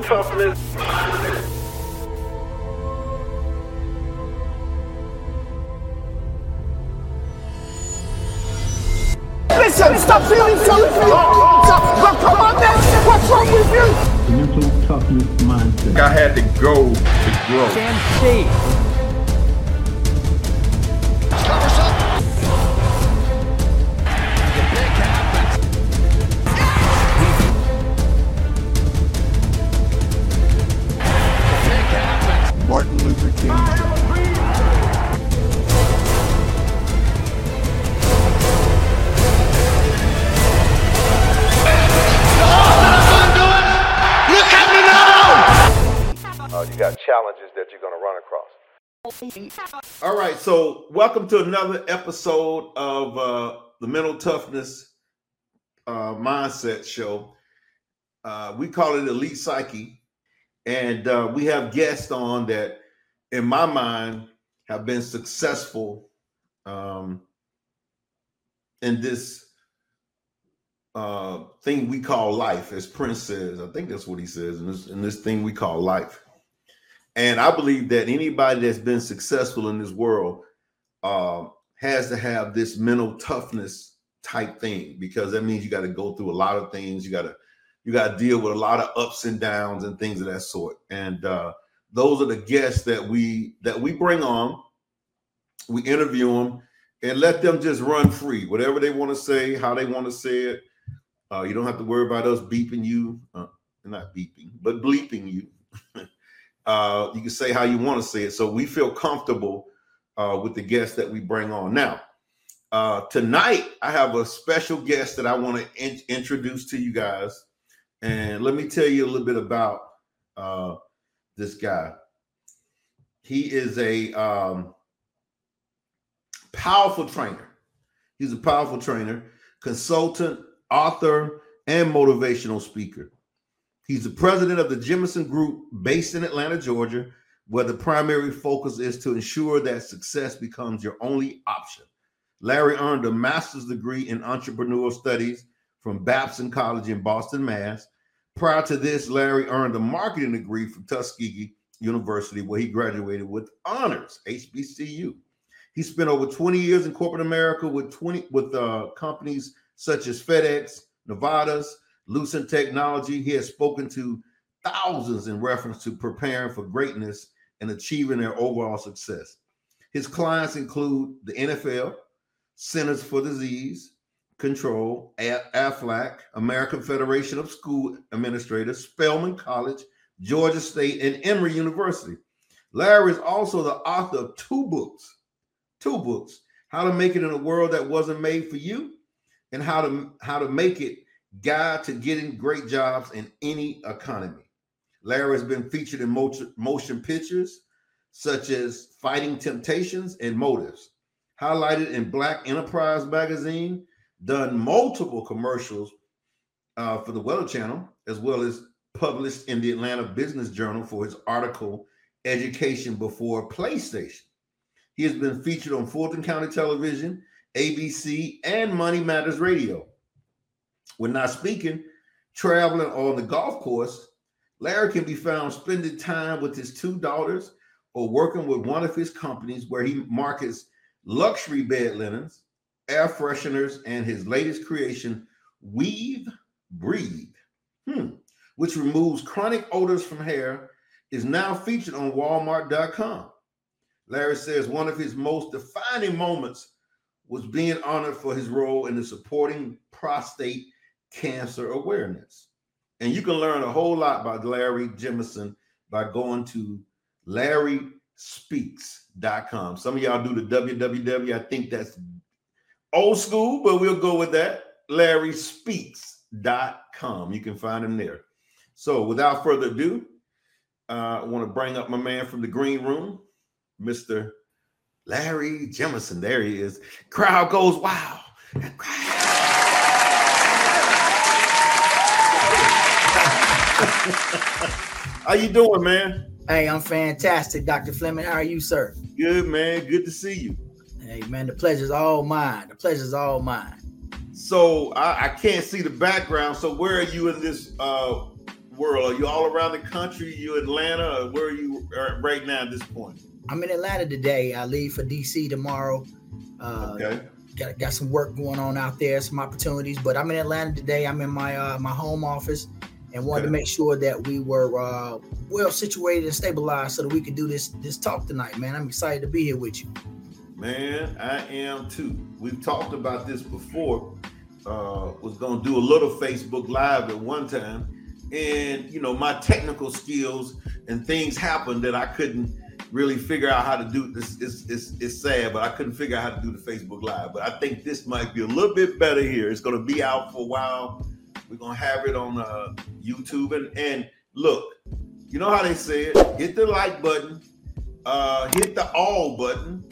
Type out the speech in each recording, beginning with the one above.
mental toughness. Listen, stop feeling sorry for yourself. Come on, man. What's wrong with you? The mental toughness mindset. I had to go to grow. Luther King. Uh, you got challenges that you're going to run across. All right, so welcome to another episode of uh, the Mental Toughness uh, Mindset Show. Uh, we call it Elite Psyche, and uh, we have guests on that, in my mind, have been successful um, in this uh, thing we call life, as Prince says. I think that's what he says in this in this thing we call life. And I believe that anybody that's been successful in this world uh, has to have this mental toughness type thing because that means you got to go through a lot of things. You got to you got to deal with a lot of ups and downs and things of that sort. And uh, those are the guests that we that we bring on. We interview them and let them just run free, whatever they want to say, how they want to say it. Uh, you don't have to worry about us beeping you, uh, not beeping, but bleeping you. uh, you can say how you want to say it. So we feel comfortable uh, with the guests that we bring on. Now, uh, tonight I have a special guest that I want to in- introduce to you guys, and let me tell you a little bit about uh, this guy. He is a um, powerful trainer. He's a powerful trainer, consultant, author, and motivational speaker. He's the president of the Jemison Group based in Atlanta, Georgia, where the primary focus is to ensure that success becomes your only option. Larry earned a master's degree in entrepreneurial studies from Babson College in Boston, Mass. Prior to this, Larry earned a marketing degree from Tuskegee University, where he graduated with honors, HBCU. He spent over 20 years in corporate America with 20 with uh, companies such as FedEx, Novartis, Lucent Technology. He has spoken to thousands in reference to preparing for greatness and achieving their overall success. His clients include the NFL, Centers for Disease Control, AFLAC, American Federation of School Administrators, Spelman College, Georgia State, and Emory University. Larry is also the author of two books, two books, How to Make It in a World That Wasn't Made for You, and How to How to Make It Guide to Getting Great Jobs in Any Economy. Larry has been featured in motion, motion pictures such as Fighting Temptations and Motives, highlighted in Black Enterprise magazine, done multiple commercials uh, for the Weather Channel, as well as published in the Atlanta Business Journal for his article Education Before PlayStation. He has been featured on Fulton County Television, ABC, and Money Matters Radio. When not speaking, traveling on the golf course, Larry can be found spending time with his two daughters or working with one of his companies where he markets luxury bed linens, air fresheners, and his latest creation, Weave Breathe, hmm, which removes chronic odors from hair, is now featured on Walmart.com. Larry says one of his most defining moments was being honored for his role in the supporting prostate cancer awareness. And you can learn a whole lot about Larry Jemison by going to larryspeaks.com. Some of y'all do the www. I think that's old school, but we'll go with that. larryspeaks.com. You can find him there. So without further ado, uh, I want to bring up my man from the green room, Mr. Larry Jemison. There he is. Crowd goes wow. How you doing, man? Hey, I'm fantastic, Dr. Fleming. How are you, sir? Good, man. Good to see you. Hey, man, the pleasure's all mine. The pleasure's all mine. So I, I can't see the background. So where are you in this uh world? Are you all around the country? You Atlanta? Or where are you uh, right now at this point? I'm in Atlanta today. I leave for DC tomorrow. Uh, Okay. got got some work going on out there, some opportunities. But I'm in Atlanta today. I'm in my uh, my home office, and wanted to make sure that we were uh, well situated and stabilized so that we could do this this talk tonight. Man, I'm excited to be here with you. Man, I am too. We've talked about this before. Uh, was gonna do a little Facebook Live at one time, and you know my technical skills and things happened that I couldn't really figure out how to do. This it's, it's, it's sad, but I couldn't figure out how to do the Facebook Live. But I think this might be a little bit better here. It's gonna be out for a while. We're gonna have it on uh, YouTube and and look, you know how they say it. Hit the like button, uh, hit the all button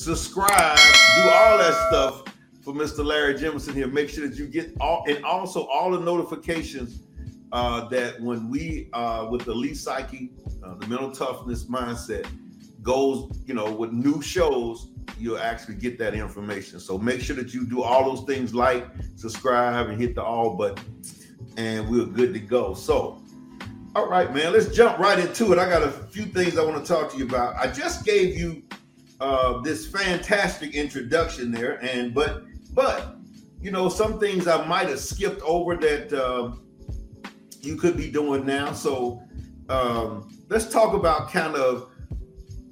subscribe, do all that stuff for Mr. Larry Jemison here. Make sure that you get all and also all the notifications uh, that when we uh, with Elite Psyche, uh, the mental toughness mindset goes, you know, with new shows, you'll actually get that information. So make sure that you do all those things like subscribe and hit the all button, and we're good to go. So all right, man, let's jump right into it. I got a few things I want to talk to you about. I just gave you uh, this fantastic introduction there, and but but you know some things I might have skipped over that um, you could be doing now. So um, let's talk about kind of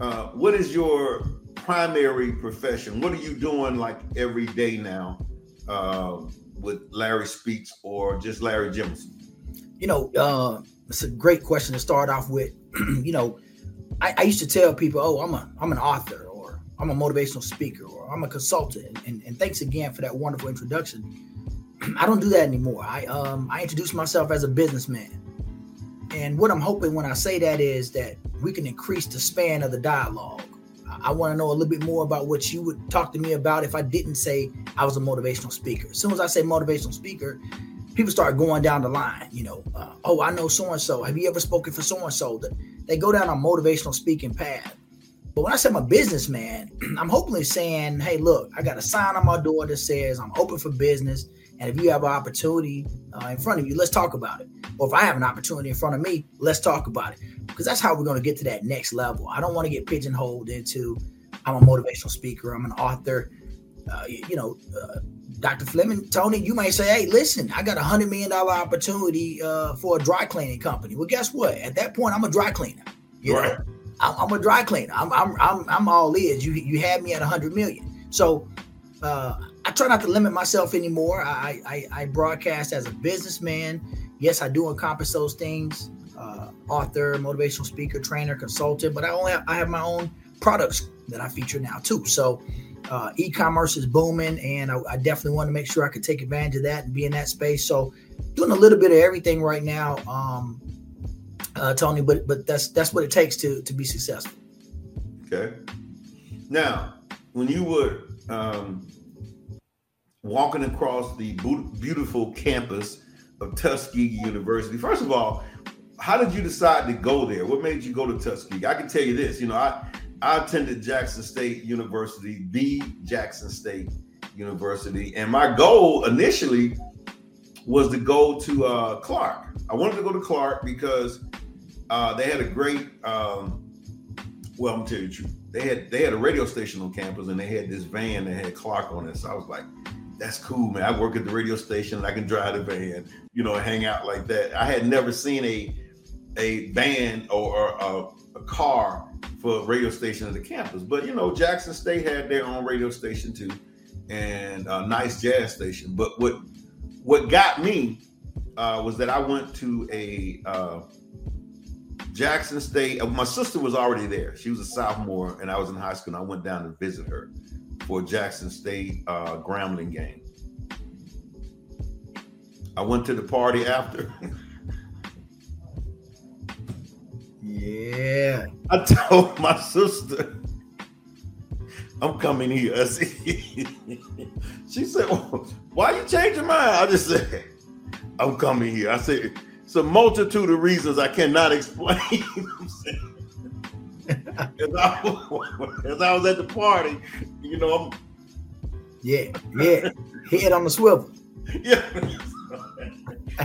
uh, what is your primary profession? What are you doing like every day now uh, with Larry Speaks or just Larry Jemison? You know, uh, it's a great question to start off with. you know, I, I used to tell people, "Oh, I'm a I'm an author, or I'm a motivational speaker, or I'm a consultant." And, and thanks again for that wonderful introduction. I don't do that anymore. I um I introduce myself as a businessman, and what I'm hoping when I say that is that we can increase the span of the dialogue. I, I want to know a little bit more about what you would talk to me about if I didn't say I was a motivational speaker. As soon as I say motivational speaker, people start going down the line. You know, uh, oh, I know so and so. Have you ever spoken for so and so? They go down a motivational speaking path. But when I say I'm a businessman, I'm hopefully saying, hey, look, I got a sign on my door that says I'm open for business. And if you have an opportunity uh, in front of you, let's talk about it. Or if I have an opportunity in front of me, let's talk about it. Because that's how we're going to get to that next level. I don't want to get pigeonholed into I'm a motivational speaker, I'm an author. Uh, you, know, uh, Dr. Fleming, Tony, you might say, hey, listen, I got a $100 million opportunity uh, for a dry cleaning company. Well, guess what? At that point, I'm a dry cleaner. You know? I'm, I'm a dry cleaner. I'm I'm I'm, I'm all ears. You you had me at 100 million. So uh, I try not to limit myself anymore. I, I I broadcast as a businessman. Yes, I do encompass those things: uh, author, motivational speaker, trainer, consultant. But I only have, I have my own products that I feature now too. So uh, e-commerce is booming, and I, I definitely want to make sure I could take advantage of that and be in that space. So doing a little bit of everything right now. Um, uh, Tony, but but that's that's what it takes to to be successful. Okay. Now, when you were um, walking across the beautiful campus of Tuskegee University, first of all, how did you decide to go there? What made you go to Tuskegee? I can tell you this. You know, I I attended Jackson State University, the Jackson State University, and my goal initially was to go to uh, Clark. I wanted to go to Clark because uh, they had a great. Um, well, I'm gonna tell you the truth. They had they had a radio station on campus, and they had this van that had Clark on it. So I was like, "That's cool, man. I work at the radio station, and I can drive the van, you know, hang out like that." I had never seen a a van or, or a, a car for a radio station at the campus, but you know, Jackson State had their own radio station too, and a nice jazz station. But what what got me uh, was that I went to a uh, Jackson State. uh, My sister was already there. She was a sophomore, and I was in high school. And I went down to visit her for Jackson State uh, Grambling game. I went to the party after. Yeah. I told my sister, I'm coming here. She said, Why you changing your mind? I just said, I'm coming here. I said, It's a multitude of reasons I cannot explain. as, I, was- as I was at the party, you know, I'm Yeah. Yeah. Head on the swivel. yeah.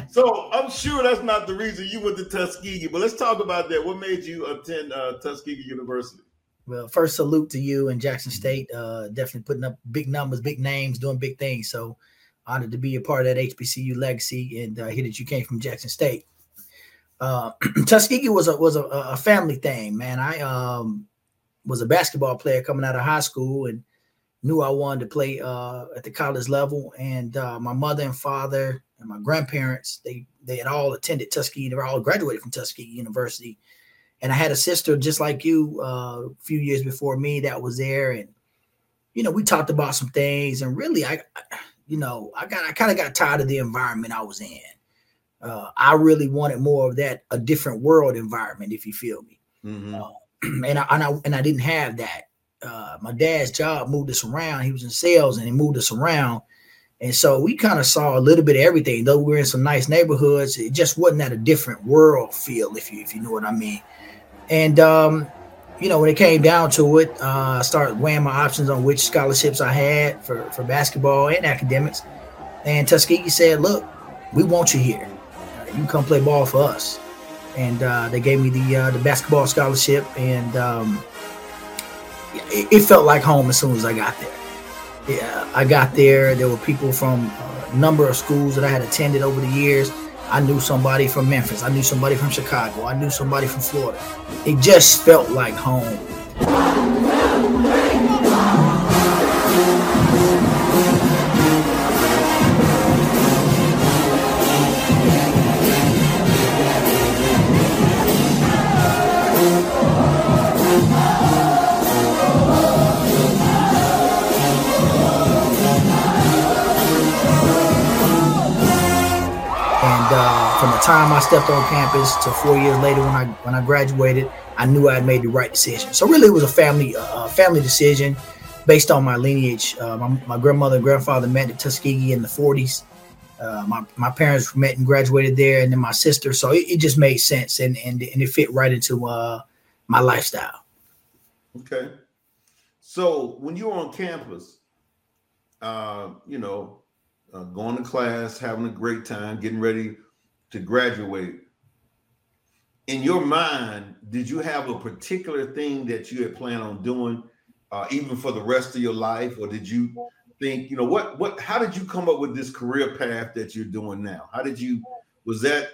so I'm sure that's not the reason you went to Tuskegee, but let's talk about that. What made you attend uh, Tuskegee University? Well, first salute to you and Jackson State. Uh, definitely putting up big numbers, big names, doing big things. So honored to be a part of that HBCU legacy and uh, hear that you came from Jackson State. Uh, Tuskegee was a was a, a, family thing, man. I um, was a basketball player coming out of high school and knew I wanted to play uh, at the college level. And uh, my mother and father and my grandparents they they had all attended Tuskegee. They were all graduated from Tuskegee University. And I had a sister just like you uh, a few years before me that was there, and you know we talked about some things. And really, I, I you know I got I kind of got tired of the environment I was in. Uh, I really wanted more of that, a different world environment, if you feel me. Mm-hmm. Uh, and I, and I and I didn't have that. Uh, my dad's job moved us around. He was in sales and he moved us around. And so we kind of saw a little bit of everything. Though we were in some nice neighborhoods, it just wasn't at a different world feel, if you if you know what I mean. And um, you know, when it came down to it, uh, I started weighing my options on which scholarships I had for, for basketball and academics. And Tuskegee said, "Look, we want you here. You come play ball for us." And uh, they gave me the uh, the basketball scholarship, and um, it, it, felt like home as soon as I got there. Yeah, I got there. There were people from a number of schools that I had attended over the years. I knew somebody from Memphis. I knew somebody from Chicago. I knew somebody from Florida. It just felt like home. Time I stepped on campus to four years later when I when I graduated, I knew I had made the right decision. So really, it was a family uh, family decision based on my lineage. Uh, my, my, grandmother and grandfather met at Tuskegee in the 40s. Uh, my, my parents met and graduated there, and then my sister. So it, it just made sense, and, and and it fit right into uh, my lifestyle. Okay. So when you were on campus, uh, you know, uh, going to class, having a great time, getting ready to graduate, in your mind, did you have a particular thing that you had planned on doing, uh, even for the rest of your life, or did you think, you know, what, what, how did you come up with this career path that you're doing now? How did you, was that,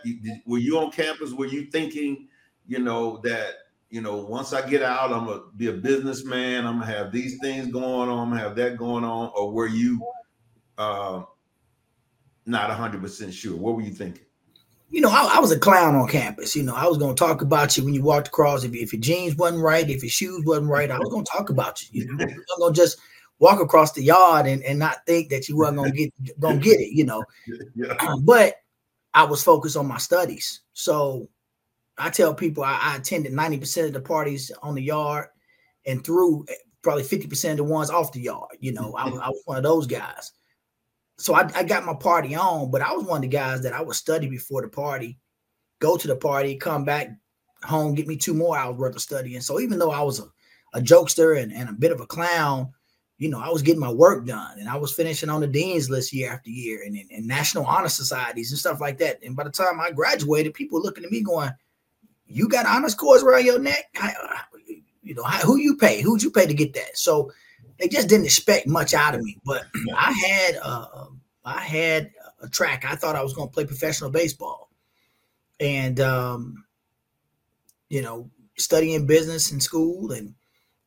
were you on campus? Were you thinking, you know, that, you know, once I get out, I'm gonna be a businessman. I'm gonna have these things going on. I'm gonna have that going on. Or were you uh, not 100 percent sure? What were you thinking? You know, I, I, was a clown on campus. You know, I was going to talk about you when you walked across. If, if your jeans wasn't right, if your shoes wasn't right, I was going to talk about you. You know, I'm going to just walk across the yard and, and not think that you weren't going to get going to get it. You know, yeah. um, but I was focused on my studies. So I tell people I, I attended 90% of the parties on the yard and through eh, probably 50% of the ones off the yard. You know, I, I was one of those guys so I, I got my party on, but I was one of the guys that I would study before the party, go to the party, come back home, get me two more hours worth of studying. So even though I was a, a jokester and, and a bit of a clown, you know, I was getting my work done and I was finishing on the dean's list year after year and, and, and national honor societies and stuff like that. And by the time I graduated, people looking at me going, you got honor scores around your neck? You know, who you pay? Who'd you pay to get that? So they just didn't expect much out of me. But I had uh, I had a track. I thought I was going to play professional baseball, and um, you know, studying business in school and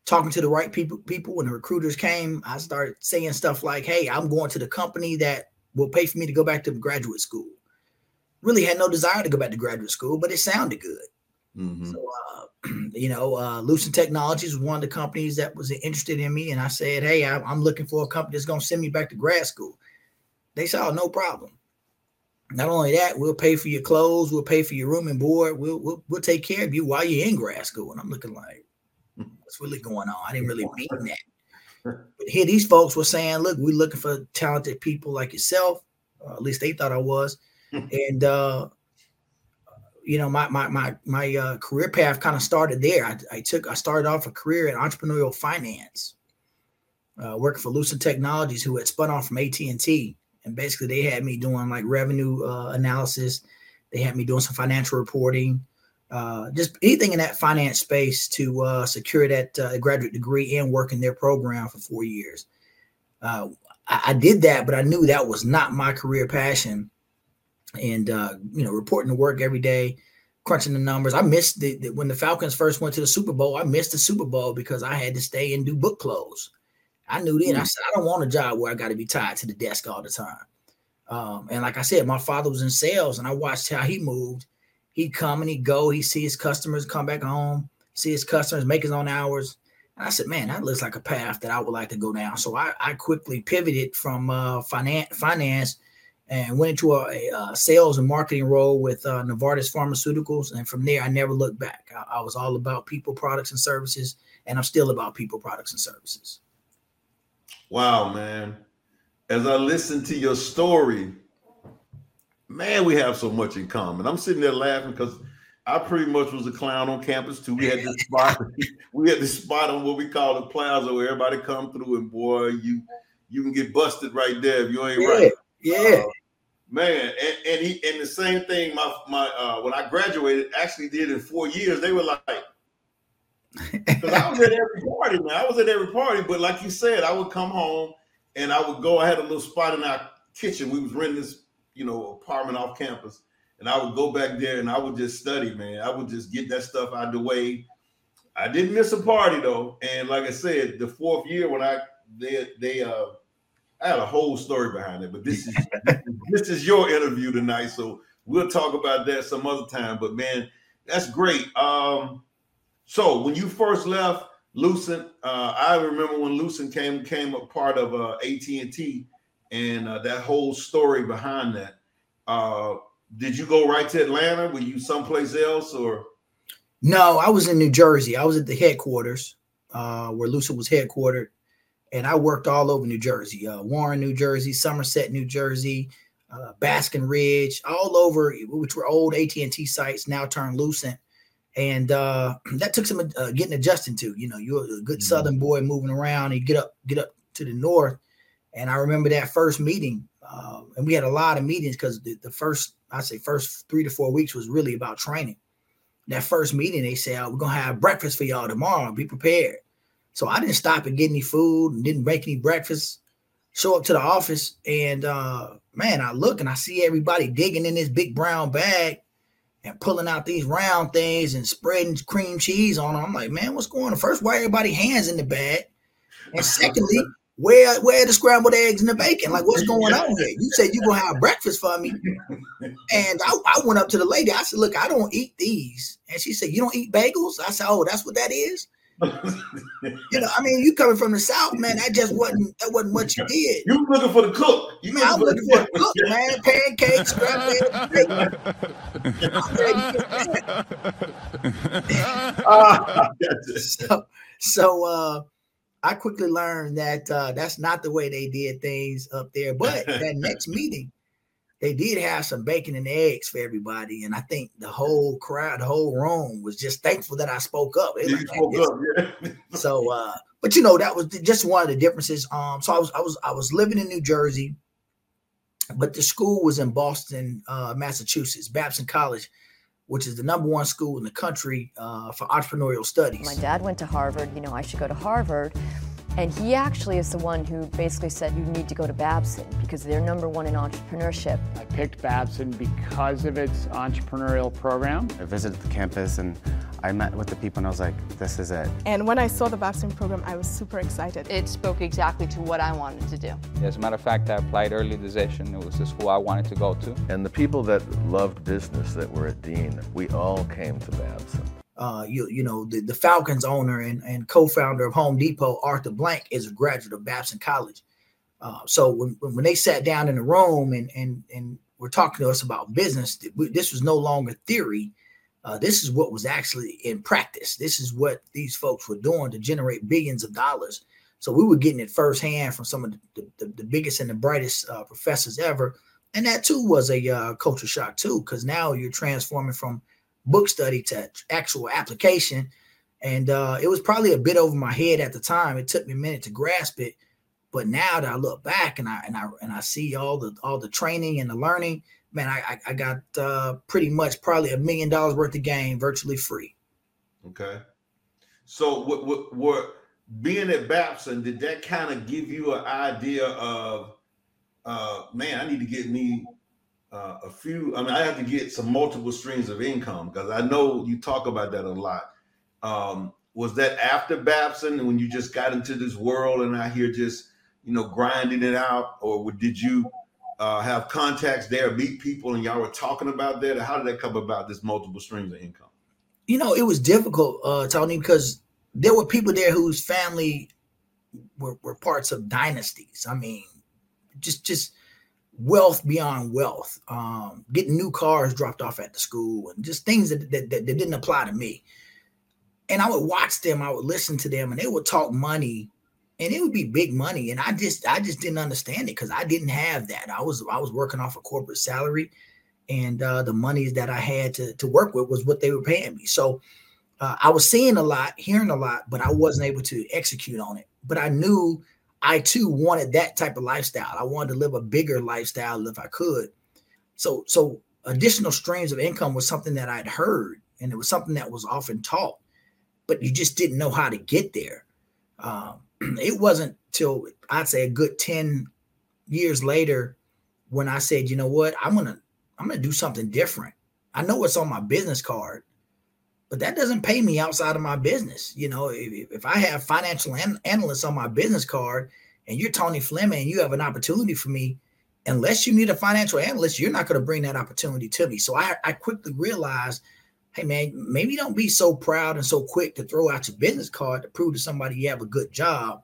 talking to the right people. People when the recruiters came, I started saying stuff like, "Hey, I'm going to the company that will pay for me to go back to graduate school." Really had no desire to go back to graduate school, but it sounded good. Mm-hmm. So, uh, you know, uh, Lucent Technologies was one of the companies that was interested in me, and I said, "Hey, I, am looking for a company that's going to send me back to grad school." They said, "Oh, no problem." Not only that, we'll pay for your clothes, we'll pay for your room and board, we'll we'll, we'll take care of you while you're in grad school. And I'm looking like, what's really going on? I didn't really mean that. But here, these folks were saying, "Look, we're looking for talented people like yourself." Uh, at least they thought I was, and uh, you know, my my my my uh, career path kind of started there. I, I, took I started off a career in entrepreneurial finance, uh, working for Lucent Technologies, who had spun off from AT and T, and basically they had me doing like revenue uh, analysis. They had me doing some financial reporting, uh, just anything in that finance space to uh, secure that uh, graduate degree and work in their program for four years. I, I, did that, but I knew that was not my career passion. And uh, you know, reporting to work every day, crunching the numbers. I missed the, the, when the Falcons first went to the Super Bowl. I missed the Super Bowl because I had to stay and do book close. I knew then. I said I don't want a job where I got to be tied to the desk all the time. Um, and like I said, my father was in sales, and I watched how he moved. He'd come and he'd go. He'd see his customers come back home, see his customers make his own hours. And I said, man, that looks like a path that I would like to go down. So I, I quickly pivoted from uh, finance, finance and went into a, a, uh, sales and marketing role with uh, Novartis Pharmaceuticals. And from there, I never looked back. I, I was all about people, products, and services, and I'm still about people, products, and services. Wow, man. As I listen to your story, man, we have so much in common. I'm sitting there laughing because I pretty much was a clown on campus too. We had this spot, we had this spot on what we call the plaza where everybody come through, and boy, you you can get busted right there if you ain't yeah, right. Yeah. Uh, man, and, and he and the same thing. My my uh, when I graduated, actually did in four years. They were like, because I was at every party, man. I was at every party, but like you said, I would come home and I would go. I had a little spot in our kitchen. We was renting this, you know, apartment off campus, and I would go back there and I would just study, man. I would just get that stuff out of the way. I didn't miss a party though, and like I said, the fourth year when I they they uh I had a whole story behind it, but this is this is your interview tonight, so we'll talk about that some other time. But man, that's great. Um, so when you first left Lucent, uh, I remember when Lucent came came a part of uh, AT and T, and uh, that whole story behind that. Uh, did you go right to Atlanta? Were you someplace else or? No, I was in New Jersey. I was at the headquarters uh, where Lucent was headquartered, and I worked all over New Jersey, uh, Warren, New Jersey, Somerset, New Jersey, uh, Basking Ridge, all over, which were old AT and T sites now turned Lucent and uh, that took some uh, getting adjusted to. You know, you're a good mm-hmm. Southern boy moving around. You get up, get up to the north, and I remember that first meeting, uh, and we had a lot of meetings because the, the, first, I say, first three to four weeks was really about training. That first meeting, they said, oh, "We're gonna have breakfast for y'all tomorrow. Be prepared." So I didn't stop and get any food and didn't make any breakfast. Show up to the office, and uh, man, I look and I see everybody digging in this big brown bag and pulling out these round things and spreading cream cheese on them. I'm like, man, what's going on? First, why everybody hands in the bag? And secondly, where where the scrambled eggs and the bacon? Like, what's going on here? You said you're gonna have breakfast for me. And I, I went up to the lady. I said, Look, I don't eat these. And she said, You don't eat bagels? I said, Oh, that's what that is you know, I mean, you coming from the south, man. That just wasn't that wasn't what you did. You looking for the cook. You man, I'm looking for the cook, man. Pancakes, so, so uh, I quickly learned that uh, that's not the way they did things up there. But that next meeting, they did have some bacon and eggs for everybody, and I think the whole crowd, the whole room was just thankful that I spoke up. Like, spoke up yeah. so, uh, but you know, that was just one of the differences. Um, so I was, I was, I was living in New Jersey, but the school was in Boston, uh, Massachusetts, Babson College, which is the number one school in the country uh, for entrepreneurial studies. My dad went to Harvard. You know, I should go to Harvard. And he actually is the one who basically said you need to go to Babson because they're number one in entrepreneurship. I picked Babson because of its entrepreneurial program. I visited the campus and I met with the people and I was like, this is it. And when I saw the Babson program, I was super excited. It spoke exactly to what I wanted to do. As a matter of fact, I applied early decision. It was the school I wanted to go to. And the people that loved business that were at Dean, we all came to Babson uh, you you know the, the Falcons owner and, and co-founder of Home Depot, Arthur Blank, is a graduate of Babson College. Uh, so when when they sat down in the room and and and were talking to us about business, this was no longer theory. Uh, this is what was actually in practice. This is what these folks were doing to generate billions of dollars. So we were getting it firsthand from some of the, the, the biggest and the brightest uh, professors ever. And that too was a uh, culture shock too, because now you're transforming from book study to actual application. And uh, it was probably a bit over my head at the time. It took me a minute to grasp it. But now that I look back and I and I and I see all the all the training and the learning, man, I I, got uh, pretty much probably a million dollars worth of game virtually free. Okay. So what what what being at Babson, did that kind of give you an idea of uh man, I need to get me uh, a few. I mean, I have to get some multiple streams of income because I know you talk about that a lot. Um, was that after Babson when you just got into this world and out here just you know grinding it out, or did you uh, have contacts there, meet people, and y'all were talking about that? Or how did that come about? This multiple streams of income. You know, it was difficult, uh, Tony, because there were people there whose family were, were parts of dynasties. I mean, just just wealth beyond wealth, um, getting new cars dropped off at the school, and just things that, that, that, that didn't apply to me. And I would watch them, I would listen to them, and they would talk money, and it would be big money. And I just I just didn't understand it because I didn't have that. I was I was working off a corporate salary, and uh, the monies that I had to to work with was what they were paying me. So uh, I was seeing a lot, hearing a lot, but I wasn't able to execute on it. But I knew I too wanted that type of lifestyle. I wanted to live a bigger lifestyle if I could. So, so additional streams of income was something that I'd heard, and it was something that was often taught, but you just didn't know how to get there. Um, it wasn't till I'd say a good ten years later when I said, you know what, I'm gonna I'm gonna do something different. I know it's on my business card, but that doesn't pay me outside of my business. You know, if, if I have financial an- analysts on my business card and you're Tony Fleming and you have an opportunity for me, unless you need a financial analyst, you're not going to bring that opportunity to me. So I, I quickly realized, hey man, maybe don't be so proud and so quick to throw out your business card to prove to somebody you have a good job.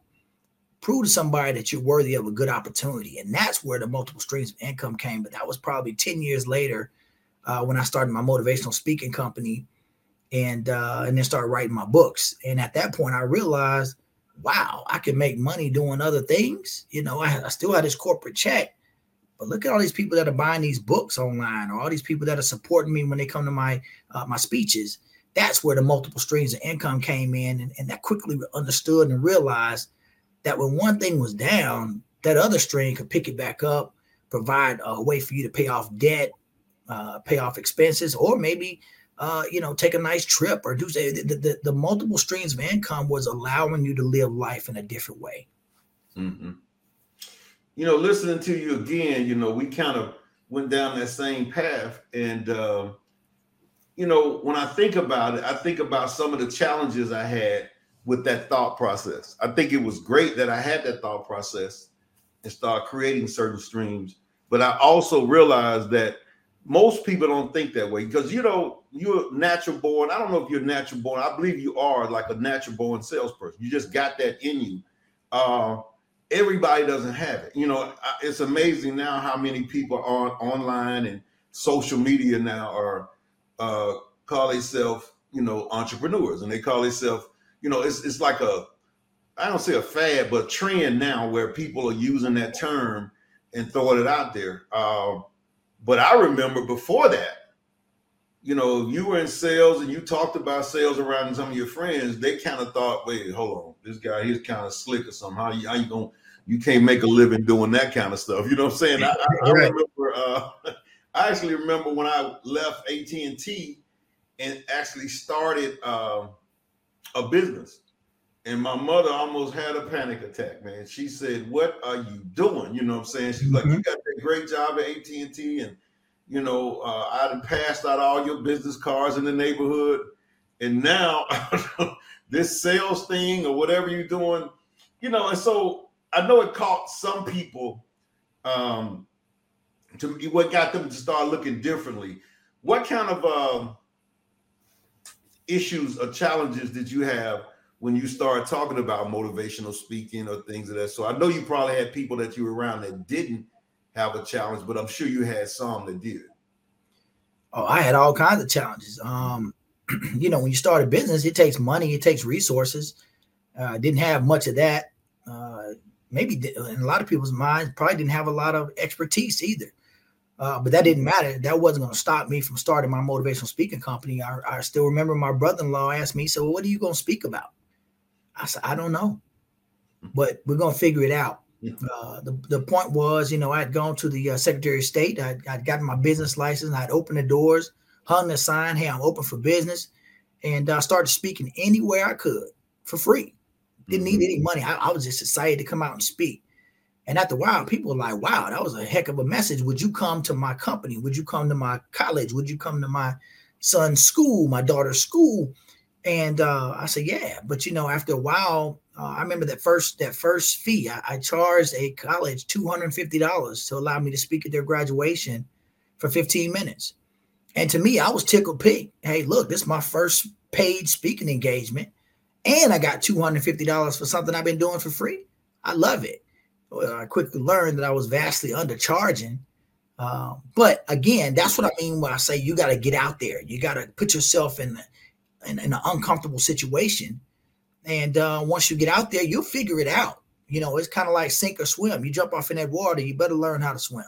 Prove to somebody that you're worthy of a good opportunity. And that's where the multiple streams of income came. But that was probably 10 years later uh, when I started my motivational speaking company and uh, and then started writing my books. And at that point, I realized, wow, I can make money doing other things. You know, I, I still had this corporate check, but look at all these people that are buying these books online, or all these people that are supporting me when they come to my uh, my speeches. That's where the multiple streams of income came in, and, and that quickly understood and realized that when one thing was down, that other stream could pick it back up, provide a way for you to pay off debt, uh, pay off expenses, or maybe uh, you know, take a nice trip or do the, the, the, multiple streams of income was allowing you to live life in a different way. Mm-hmm. You know, listening to you again, you know, we kind of went down that same path. And, uh, you know, when I think about it, I think about some of the challenges I had with that thought process. I think it was great that I had that thought process and start creating certain streams. But I also realized that most people don't think that way because you know you're natural born. I don't know if you're natural born. I believe you are like a natural born salesperson. You just got that in you. Uh, everybody doesn't have it. You know, it's amazing now how many people are online and social media now are uh, call themselves you know entrepreneurs and they call themselves you know it's it's like a I don't say a fad but trend now where people are using that term and throwing it out there. Uh, but I remember before that, you know, you were in sales and you talked about sales around some of your friends. They kind of thought, wait, hold on, this guy he's kind of slick or something. How you, how you going you can't make a living doing that kind of stuff. You know what I'm saying? I, I, I remember, uh, I actually remember when I left AT and actually started uh, a business. And my mother almost had a panic attack, man. She said, "What are you doing?" You know what I'm saying? She's mm-hmm. like, "You got that great job at AT and T, and you know, uh, I'd passed out all your business cards in the neighborhood, and now this sales thing or whatever you're doing, you know." And so I know it caught some people. Um, to what got them to start looking differently. What kind of um, issues or challenges did you have? When you start talking about motivational speaking or things of that. So I know you probably had people that you were around that didn't have a challenge, but I'm sure you had some that did. Oh, I had all kinds of challenges. Um, you know, when you start a business, it takes money, it takes resources. Uh, I didn't have much of that. Uh, maybe in a lot of people's minds, probably didn't have a lot of expertise either. Uh, but that didn't matter. That wasn't going to stop me from starting my motivational speaking company. I, I still remember my brother-in-law asked me, "So, what are you going to speak about?" I said, I don't know, but we're gonna figure it out. Uh, the, the point was, you know, I had gone to the uh, Secretary of State. I'd, I'd gotten my business license. I'd opened the doors, hung the sign, hey, I'm open for business. And I started speaking anywhere I could for free. Didn't need any money. I, I was just excited to come out and speak. And after a while, people were like, wow, that was a heck of a message. Would you come to my company? Would you come to my college? Would you come to my son's school, my daughter's school? And uh, I said, yeah. But you know, after a while, uh, I remember that first that first fee. I, I charged a college two hundred and fifty dollars to allow me to speak at their graduation for fifteen minutes. And to me, I was tickled pink. Hey, look, this is my first paid speaking engagement, and I got two hundred fifty dollars for something I've been doing for free. I love it. Well, I quickly learned that I was vastly undercharging. Uh, but again, that's what I mean when I say you got to get out there. You got to put yourself in, in, in an uncomfortable situation. And uh, once you get out there, you'll figure it out. You know, it's kind of like sink or swim. You jump off in that water, you better learn how to swim.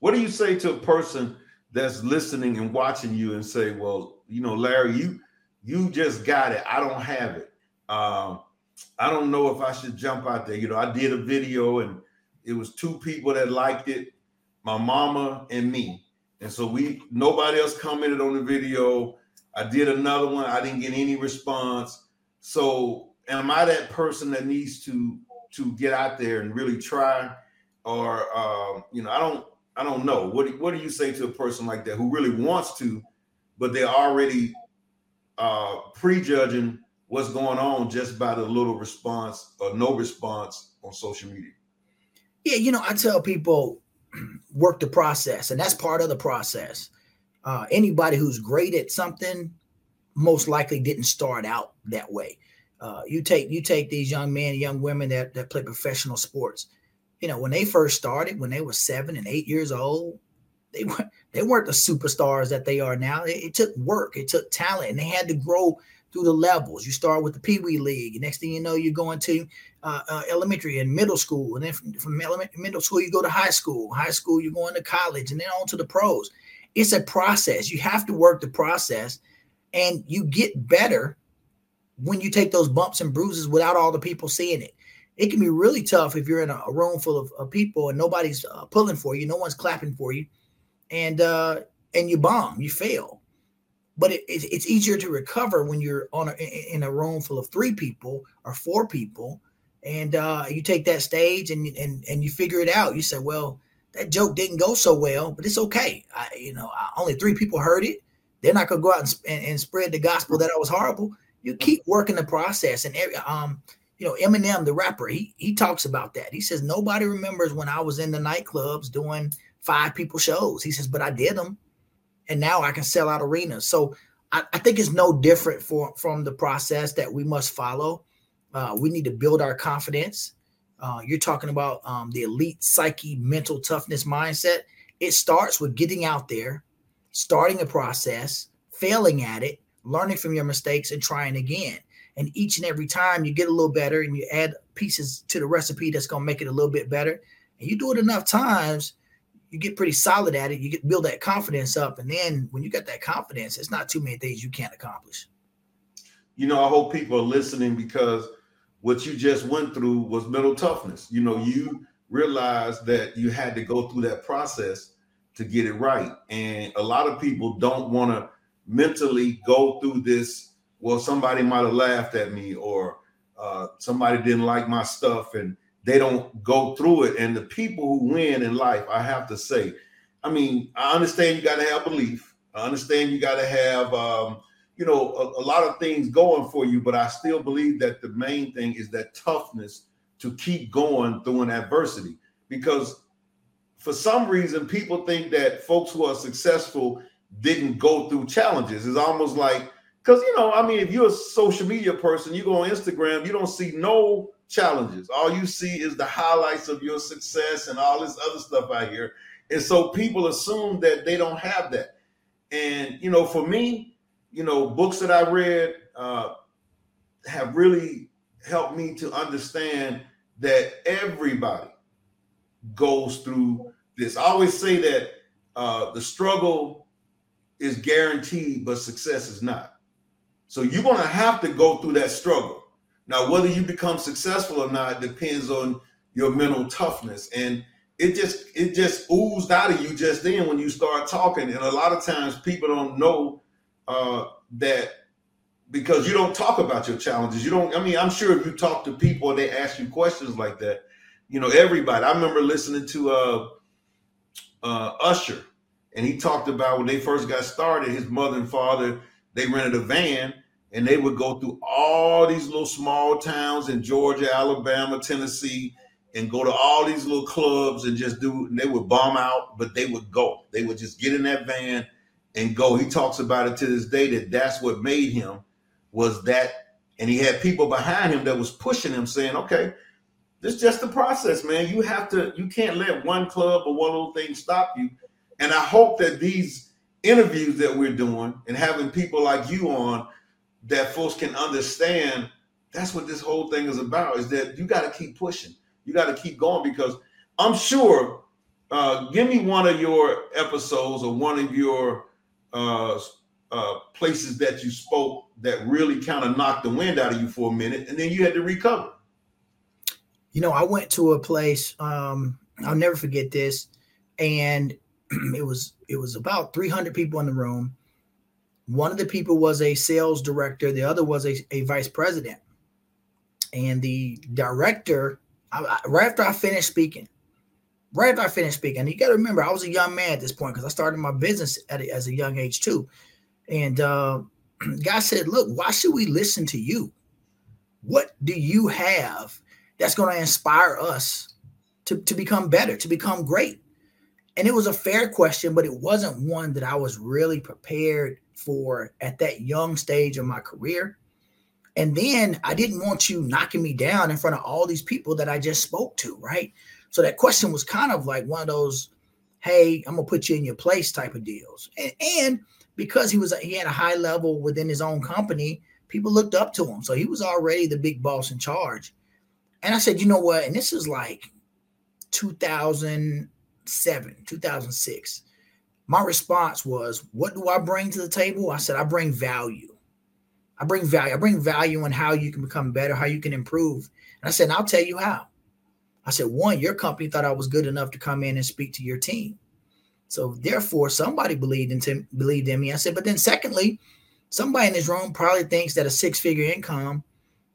What do you say to a person that's listening and watching you and say, "Well, you know, Larry, you you just got it. I don't have it. Um, I don't know if I should jump out there. You know, I did a video and it was two people that liked it, my mama and me. And so we nobody else commented on the video. I did another one. I didn't get any response. So am I that person that needs to to get out there and really try? Or um, you know, I don't I don't know. What do, what do you say to a person like that who really wants to, but they're already uh prejudging what's going on just by the little response or no response on social media? Yeah, you know, I tell people work the process, and that's part of the process. Uh, anybody who's great at something most likely didn't start out that way. Uh, you take you take these young men, young women that that play professional sports. You know, when they first started, when they were seven and eight years old, they weren't they weren't the superstars that they are now. It, it took work, it took talent, and they had to grow through the levels. You start with the Pee Wee League. Next thing you know, you're going to uh, uh, elementary and middle school. And then from, from middle school, you go to high school. High school, you're going to college and then on to the pros. It's a process. You have to work the process and you get better when you take those bumps and bruises without all the people seeing it. It can be really tough if you're in a, a room full of, of, people and nobody's uh, pulling for you, no one's clapping for you, and uh, and you bomb, you fail but it, it, it's easier to recover when you're on a, in a room full of three people or four people and uh, you take that stage and, and and you figure it out you say well that joke didn't go so well but it's okay I, you know only three people heard it they're not going to go out and, and, and, spread the gospel that i was horrible you keep working the process and every, um you know eminem the rapper he he talks about that he says nobody remembers when i was in the nightclubs doing five people shows he says but i did them and now I can sell out arenas. So I, I think it's no different for from the process that we must follow. Uh, we need to build our confidence. Uh, you're talking about um, the elite psyche, mental toughness mindset. It starts with getting out there, starting a process, failing at it, learning from your mistakes, and trying again. And each and every time you get a little better and you add pieces to the recipe that's going to make it a little bit better. And you do it enough times, you get pretty solid at it, you get build that confidence up, and then when you get that confidence, it's not too many things you can't accomplish. You know, I hope people are listening because what you just went through was mental toughness. You know, you realized that you had to go through that process to get it right, and a lot of people don't want to mentally go through this. Well, somebody might have laughed at me, or uh, somebody didn't like my stuff, and they don't go through it. And the people who win in life, I have to say, I mean, I understand you got to have belief. I understand you got to have, um, you know, a, a, lot of things going for you. But I still believe that the main thing is that toughness to keep going through an adversity. Because for some reason, people think that folks who are successful didn't go through challenges. It's almost like, because, you know, I mean, if you're a social media person, you go on Instagram, you don't see no challenges. All you see is the highlights of your success and all this other stuff out here. And so people assume that they don't have that. And, you know, for me, you know, books that I read uh, have really helped me to understand that everybody goes through this. I always say that uh, the struggle is guaranteed, but success is not. So you're going to have to go through that struggle. Now, whether you become successful or not depends on your mental toughness, and it just it just oozed out of you just then when you start talking. And a lot of times people don't know uh, that because you don't talk about your challenges. You don't. I mean, I'm sure if you talk to people and they ask you questions like that, you know, everybody. I remember listening to uh, uh, Usher, and he talked about when they first got started, his mother and father they rented a van and they would go through all these little small towns in Georgia, Alabama, Tennessee, and go to all these little clubs and just do. And they would bomb out, but they would go. They would just get in that van and go. He talks about it to this day that that's what made him was that, and he had people behind him that was pushing him, saying, "Okay, this is just the process, man. You have to. You can't let one club or one little thing stop you." And I hope that these interviews that we're doing and having people like you on that folks can understand that's what this whole thing is about is that you got to keep pushing you got to keep going because i'm sure uh, give me one of your episodes or one of your uh, uh, places that you spoke that really kind of knocked the wind out of you for a minute and then you had to recover. You know i went to a place um, i'll never forget this and it was it was about 300 people in the room. One of the people was a sales director the other was a, a vice president. And the director I, I, right after i finished speaking right after i finished speaking you got to remember i was a young man at this point because i started my business at a, as a young age too and uh guy said look why should we listen to you what do you have that's going to inspire us to, to become better to become great and it was a fair question but it wasn't one that i was really prepared for at that young stage of my career. And then I didn't want you knocking me down in front of all these people that I just spoke to, right? So that question was kind of like one of those, hey, I'm gonna put you in your place type of deals. And, and because he was he had a high level within his own company, people looked up to him. So he was already the big boss in charge. And I said, you know what? And this is like 2007, 2006 my response was, What do I bring to the table? I said, I bring value. I bring value. I bring value on how you can become better, how you can improve. And I said, and I'll tell you how. I said, one, your company thought I was good enough to come in and speak to your team. So therefore, somebody believed in believed in me. I said, but then secondly, somebody in this room probably thinks that a six-figure income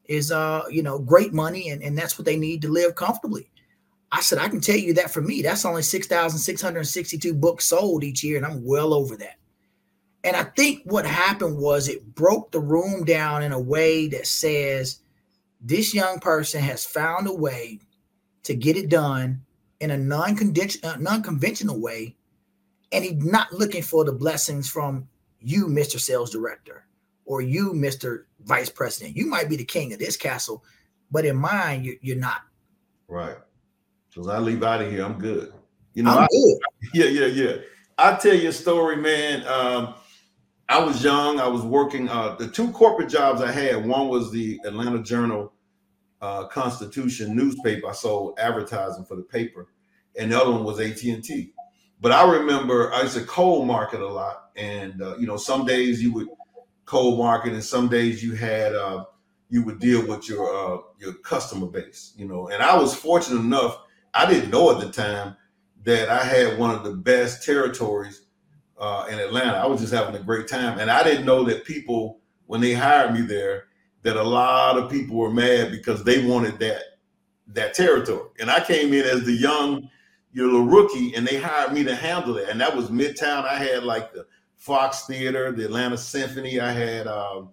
is uh, you know, great money and, and that's what they need to live comfortably. I said, I can tell you that for me, that's only 6,662 books sold each year, and I'm well over that. And I think what happened was it broke the room down in a way that says this young person has found a way to get it done in a non-conventional, uh, non-conventional way, and he's not looking for the blessings from you, Mr. Sales Director, or you, Mr. Vice President. You might be the king of this castle, but in mine, you're not. Right. Because I leave out of here, I'm good. You know, I'm I, good. yeah, yeah, yeah. I'll tell you a story, man. Um, I was young. I was working. Uh, the two corporate jobs I had. One was the Atlanta Journal uh, Constitution newspaper. I sold advertising for the paper, and the other one was AT and T. But I remember I used to cold market a lot, and uh, you know, some days you would cold market, and some days you had uh, you would deal with your uh, your customer base. You know, and I was fortunate enough I didn't know at the time that I had one of the best territories uh, in Atlanta. I was just having a great time, and I didn't know that people, when they hired me there, that a lot of people were mad because they wanted that that territory. And I came in as the young, you know, rookie, and they hired me to handle it. And that was Midtown. I had like the Fox Theater, the Atlanta Symphony. I had um,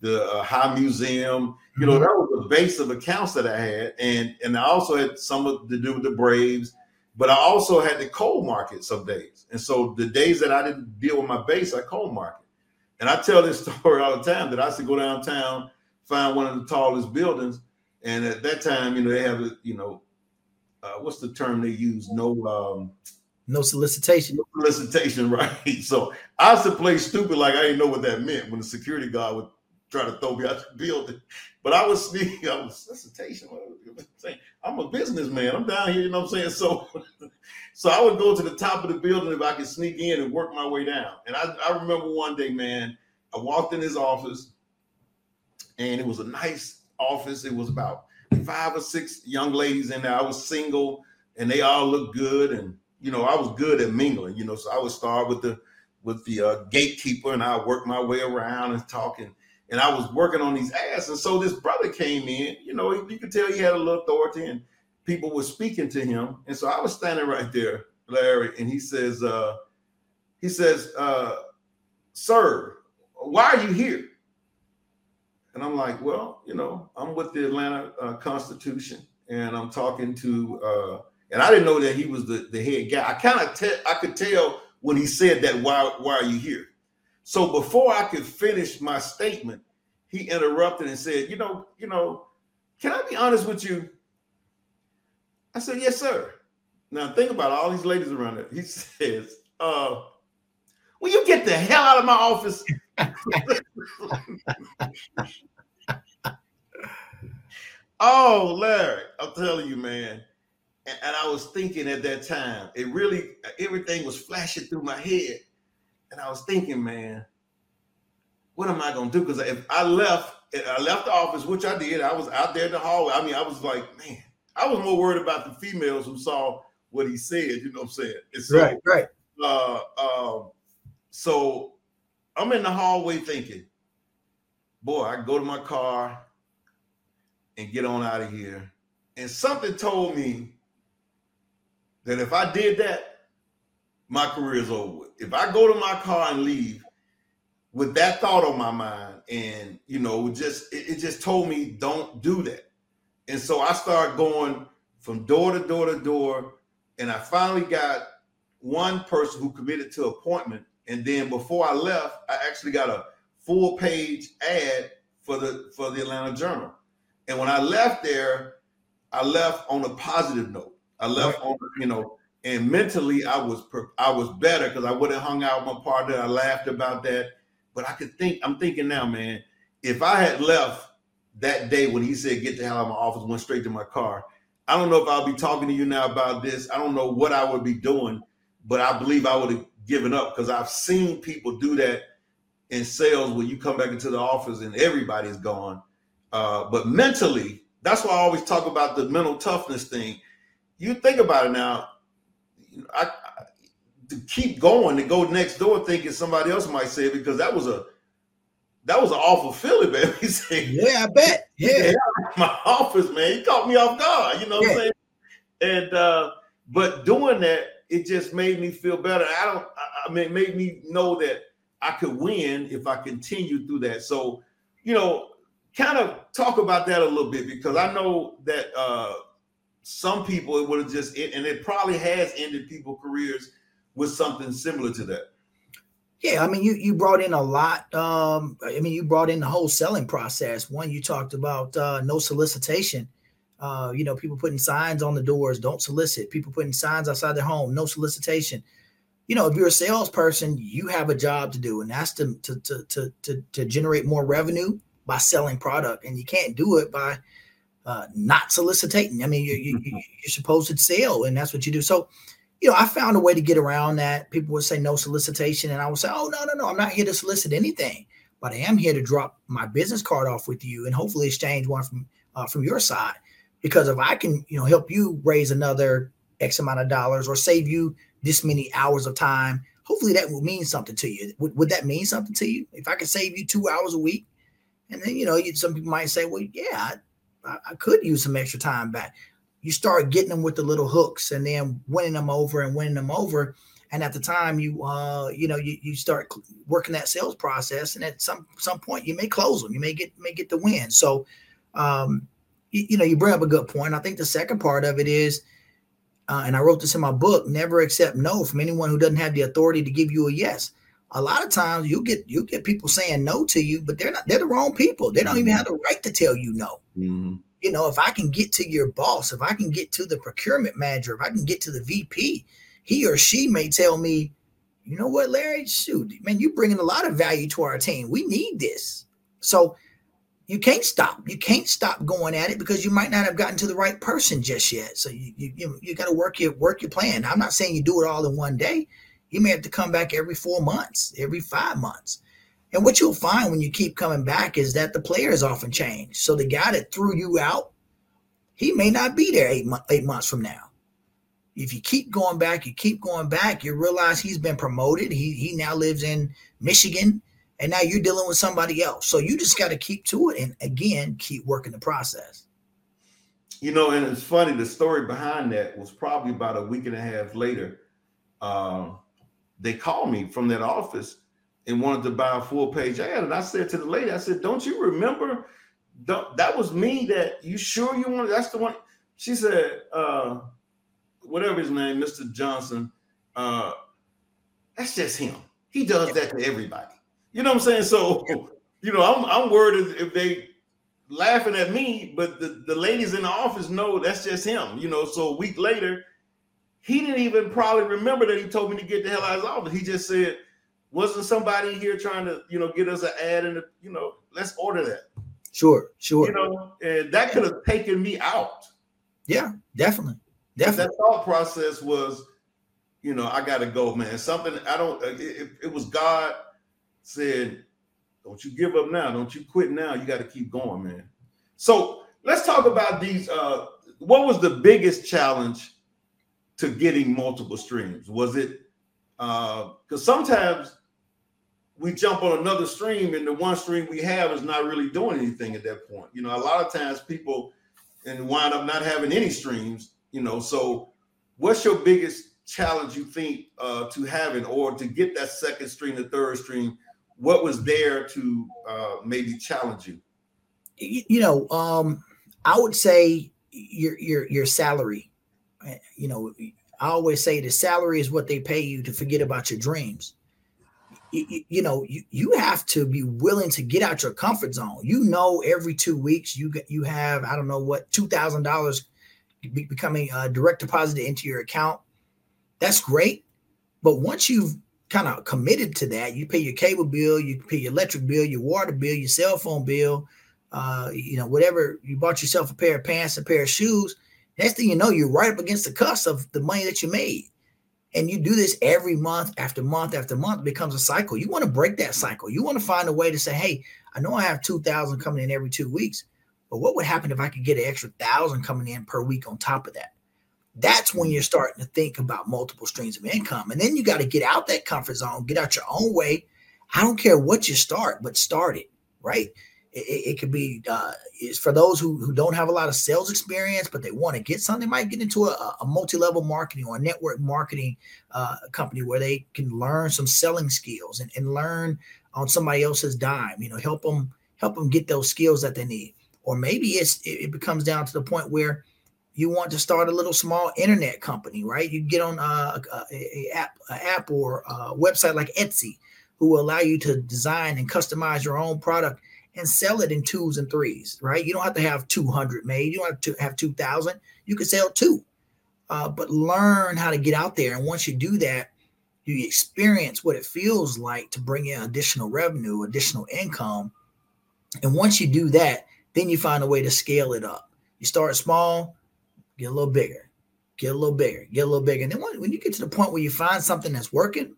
the uh, High Museum. You know, mm-hmm. that was the base of accounts that I had, and and I also had some to do with the Braves, but I also had the cold market some days. And so the days that I didn't deal with my base, I cold market. And I tell this story all the time that I used to go downtown, find one of the tallest buildings, and at that time, you know, they have a, you know, uh, what's the term they use? No. Um, no solicitation. No solicitation, right? So I used to play stupid like I didn't know what that meant when the security guard would try to throw me out the building. But I was sneaking, I was solicitation. I'm a businessman. I'm down here, you know what I'm saying? So so I would go to the top of the building if I could sneak in and work my way down. And I, I remember one day, man, I walked in his office and it was a nice office. It was about five or six young ladies in there. I was single, and they all looked good, and you know, I was good at mingling. You know, so I would start with the with the uh, gatekeeper, and I work my way around and talking. And I was working on these ads, and so this brother came in. You know, you could tell he had a little authority, and people were speaking to him. And so I was standing right there, Larry, and he says, uh, he says, uh, "Sir, why are you here?" And I'm like, well, you know, I'm with the Atlanta uh, Constitution, and I'm talking to, uh, and I didn't know that he was the, the head guy. I kind of te- I could tell when he said that. Why why are you here? So before I could finish my statement, he interrupted and said, you know, you know, can I be honest with you? I said, yes, sir. Now think about all these ladies around there. He says, uh, will you get the hell out of my office? oh, Larry, I'm telling you, man. And, and, I was thinking at that time, it really everything was flashing through my head. And I was thinking, man, what am I gonna do? Because if I left, I left the office, which I did, I was out there in the hallway. I mean, I was like, man, I was more worried about the females who saw what he said, you know what I'm saying? And so, right, right. Uh, um, so I'm in the hallway thinking, boy, I go to my car and get on out of here. And something told me that if I did that, my career is over. If I go to my car and leave with that thought on my mind, and you know, just it, it just told me don't do that. And so I started going from door to door to door, and I finally got one person who committed to appointment and then before I left, I actually got a full page ad for the for the Atlanta Journal. And when I left there, I left on a positive note. I left on you know, and mentally I was I was better because I would have hung out with my partner. I laughed about that, but I could think. I'm thinking now, man. If I had left that day when he said get the hell out of my office, went straight to my car. I don't know if I'll be talking to you now about this. I don't know what I would be doing, but I believe I would have given up because I've seen people do that in sales when you come back into the office and everybody's gone. Uh, but mentally, that's why I always talk about the mental toughness thing. You think about it now. I, I to keep going to go next door thinking somebody else might say it because that was a that was an awful feeling, man. He said, "Yeah, I bet." Yeah, my office, man. He caught me off guard. You know what yeah. I'm saying? And uh, but doing that, it just made me feel better. I don't. I mean, it made me know that I could win if I continued through that. So, you know, kind of talk about that a little bit because I know that uh, some people it would have just and it probably has ended people careers with something similar to that. Yeah, I mean, you you brought in a lot. Um, I mean, you brought in the whole selling process. One, you talked about uh, no solicitation uh, you know, people putting signs on the doors, don't solicit. People putting signs outside their home, no solicitation. You know, if you're a salesperson, you have a job to do, and that's to to to to to, to generate more revenue by selling product, and you can't do it by uh, not soliciting. I mean, you, you, mm-hmm. you're supposed to sell, and that's what you do. So, you know, I found a way to get around that. People would say no solicitation, and I would say, oh no, no, no, I'm not here to solicit anything, but I am here to drop my business card off with you, and hopefully exchange one from uh, from your side because if I can, you know, help you raise another X amount of dollars or save you this many hours of time, hopefully that will mean something to you. Would, would that mean something to you? If I could save you two hours a week, and then you know, you, some people might say, well, yeah, I, I could use some extra time back. You start getting them with the little hooks and then winning them over and winning them over. And at the time you uh you know you, you start working that sales process and at some some point you may close them you may get may get the win so um you, you know, you bring up a good point. I think the second part of it is, uh, and I wrote this in my book: never accept no from anyone who doesn't have the authority to give you a yes. A lot of times you get you get people saying no to you, but they're not they're the wrong people. They don't even mm-hmm. have the right to tell you no. Mm-hmm. You know, if I can get to your boss, if I can get to the procurement manager, if I can get to the VP, he or she may tell me, you know what, Larry, shoot, man, you're bringing a lot of value to our team. We need this. So you can't stop. You can't stop going at it because you might not have gotten to the right person just yet. So you you you, got to work your work your plan. I'm not saying you do it all in one day. You may have to come back every four months, every five months. And what you'll find when you keep coming back is that the players often change. So the guy that threw you out he may not be there eight, eight months from now. If you keep going back, you keep going back, you realize he's been promoted. He he now lives in Michigan, and now you're dealing with somebody else. So you just got to keep to it, and again, keep working the process. You know, and it's funny. The story behind that was probably about a week and a half later. Um, they called me from that office and wanted to buy a full page ad, and I said to the lady, I said, "Don't you remember? Don't, that was me. That you sure you wanted? That's the one." She said, uh, "Whatever his name, Mr. Johnson. Uh, that's just him. He does that to everybody. You know what I'm saying? So, you know, I'm I'm worried if they laughing at me, but the, the ladies in the office know that's just him, you know. So a week later, he didn't even probably remember that he told me to get the hell out of his office. He just said, wasn't somebody here trying to, you know, get us an ad and you know, let's order that. Sure, sure. You know, and that could have taken me out. Yeah, definitely. Definitely. That thought process was, you know, I gotta go, man. Something I don't uh, it, it was God said, don't you give up now. Don't you quit now. You got to keep going, man. So let's talk about these. Uh, what was the biggest challenge to getting multiple streams? Was it because uh, sometimes we jump on another stream and the one stream we have is not really doing anything at that point. You know, a lot of times people and wind up not having any streams. You know, so what's your biggest challenge you think uh, to having or to get that second stream, the third stream? What was there to uh, maybe challenge you? You, know, um, I would say your your your salary. Eh, you know, I always say the salary is what they pay you to forget about your dreams. You, you, know, you, you have to be willing to get out your comfort zone. You know, every two weeks you you have I don't know what two thousand dollars becoming uh, direct deposited into your account. That's great, but once you've kind of committed to that. You pay your cable bill, you pay your electric bill, your water bill, your cell phone bill, uh, you know, whatever you bought yourself a pair of pants, a pair of shoes. Next thing you know, you're right up against the cusp of the money that you made. And you do this every month after month after month, becomes a cycle. You want to break that cycle. You want to find a way to say, hey, I know I have 2,000 coming in every two weeks, but what would happen if I could get an extra thousand coming in per week on top of that? That's when you're starting to think about multiple streams of income. And then you got to get out that comfort zone, get out your own way. I don't care what you start, but start it, right? It, it could be uh, for those who, who don't have a lot of sales experience, but they want to get something. They might get into a, a multi-level marketing or a network marketing uh, company where they can learn some selling skills and, and learn on somebody else's dime. You know, help them help them get those skills that they need. Or maybe it's it, it becomes down to the point where you want to start a little small internet company, right? You get on a, a, a app, a app or a website like Etsy, who will allow you to design and customize your own product and sell it in twos and threes, right? You don't have to have 200 made. You don't have to have 2,000. You can sell two, uh, but learn how to get out there. And once you do that, you experience what it feels like to bring in additional revenue, additional income. And once you do that, then you find a way to scale it up. You start small, get a little bigger, get a little bigger, get a little bigger. And then when, when you get to the point where you find something that's working,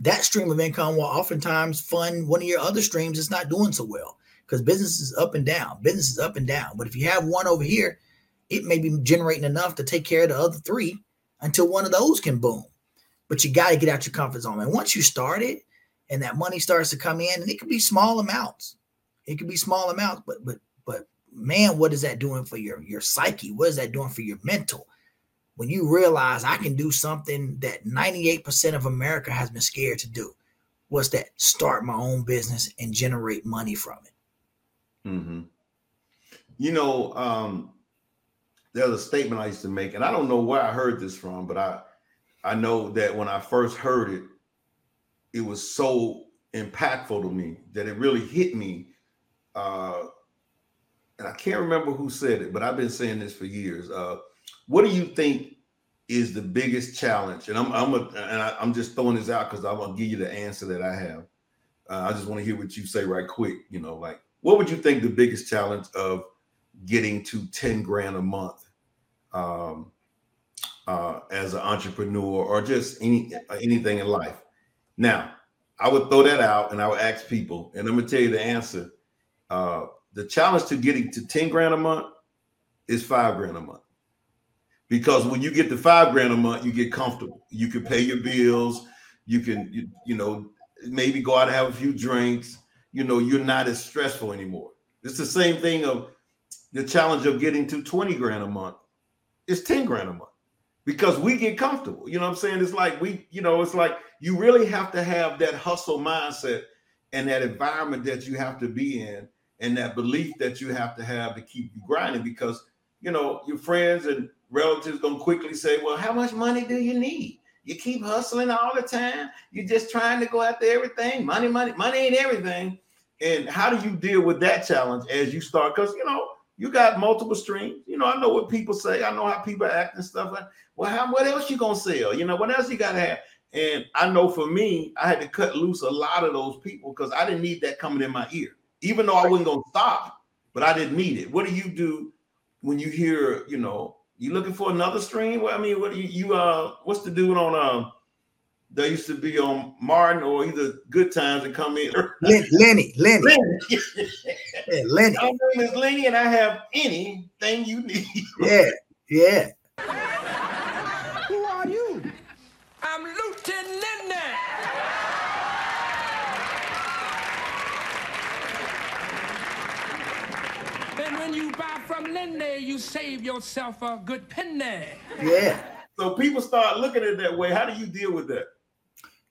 that stream of income will oftentimes fund one of your other streams that's not doing so well because business is up and down. Business is up and down. But if you have one over here, it may be generating enough to take care of the other three until one of those can boom. But you got to get out your comfort zone. And once you start it and that money starts to come in, and it could be small amounts. It could be small amounts, but but but man, what is that doing for your your psyche? What is that doing for your mental? When you realize I can do something that 98% of America has been scared to do. What's that? Start my own business and generate money from it. Mm-hmm. You know, um, there's a statement I used to make, and I don't know where I heard this from, but I I know that when I first heard it, it was so impactful to me that it really hit me uh, and I can't remember who said it, but I've been saying this for years. Uh, what do you think is the biggest challenge? And I'm I'm a, and I, am just throwing this out because I want to give you the answer that I have. Uh, I just want to hear what you say right quick. You know, like what would you think the biggest challenge of getting to 10 grand a month um, uh, as an entrepreneur or just any anything in life? Now, I would throw that out and I would ask people, and I'm gonna tell you the answer. Uh, the challenge to getting to 10 grand a month is five grand a month. Because when you get to five grand a month, you get comfortable. You can pay your bills. You can, you, you know, maybe go out and have a few drinks. You know, you're not as stressful anymore. It's the same thing of the challenge of getting to 20 grand a month. It's 10 grand a month because we get comfortable. You know what I'm saying? It's like we, you know, it's like you really have to have that hustle mindset and that environment that you have to be in and that belief that you have to have to keep you grinding because you know your friends and relatives gonna quickly say, Well, how much money do you need? You keep hustling all the time, you're just trying to go after everything. Money, money, money ain't everything. And how do you deal with that challenge as you start? Because you know, you got multiple streams. You know, I know what people say, I know how people act and stuff like well, how what else you gonna sell? You know, what else you gotta have? And I know for me, I had to cut loose a lot of those people because I didn't need that coming in my ear, even though I wasn't gonna stop, but I didn't need it. What do you do when you hear, you know, you looking for another stream? Well, I mean, what do you, you uh what's the dude on um that used to be on Martin or either Good Times and come in? Lenny, Lenny, Lenny. Lenny. yeah, Lenny. My name is Lenny and I have anything you need. Yeah, yeah. Who are you? I'm Lieutenant Lenny. And when you buy from Lenny, you save yourself a good penny. Yeah. So people start looking at it that way. How do you deal with that?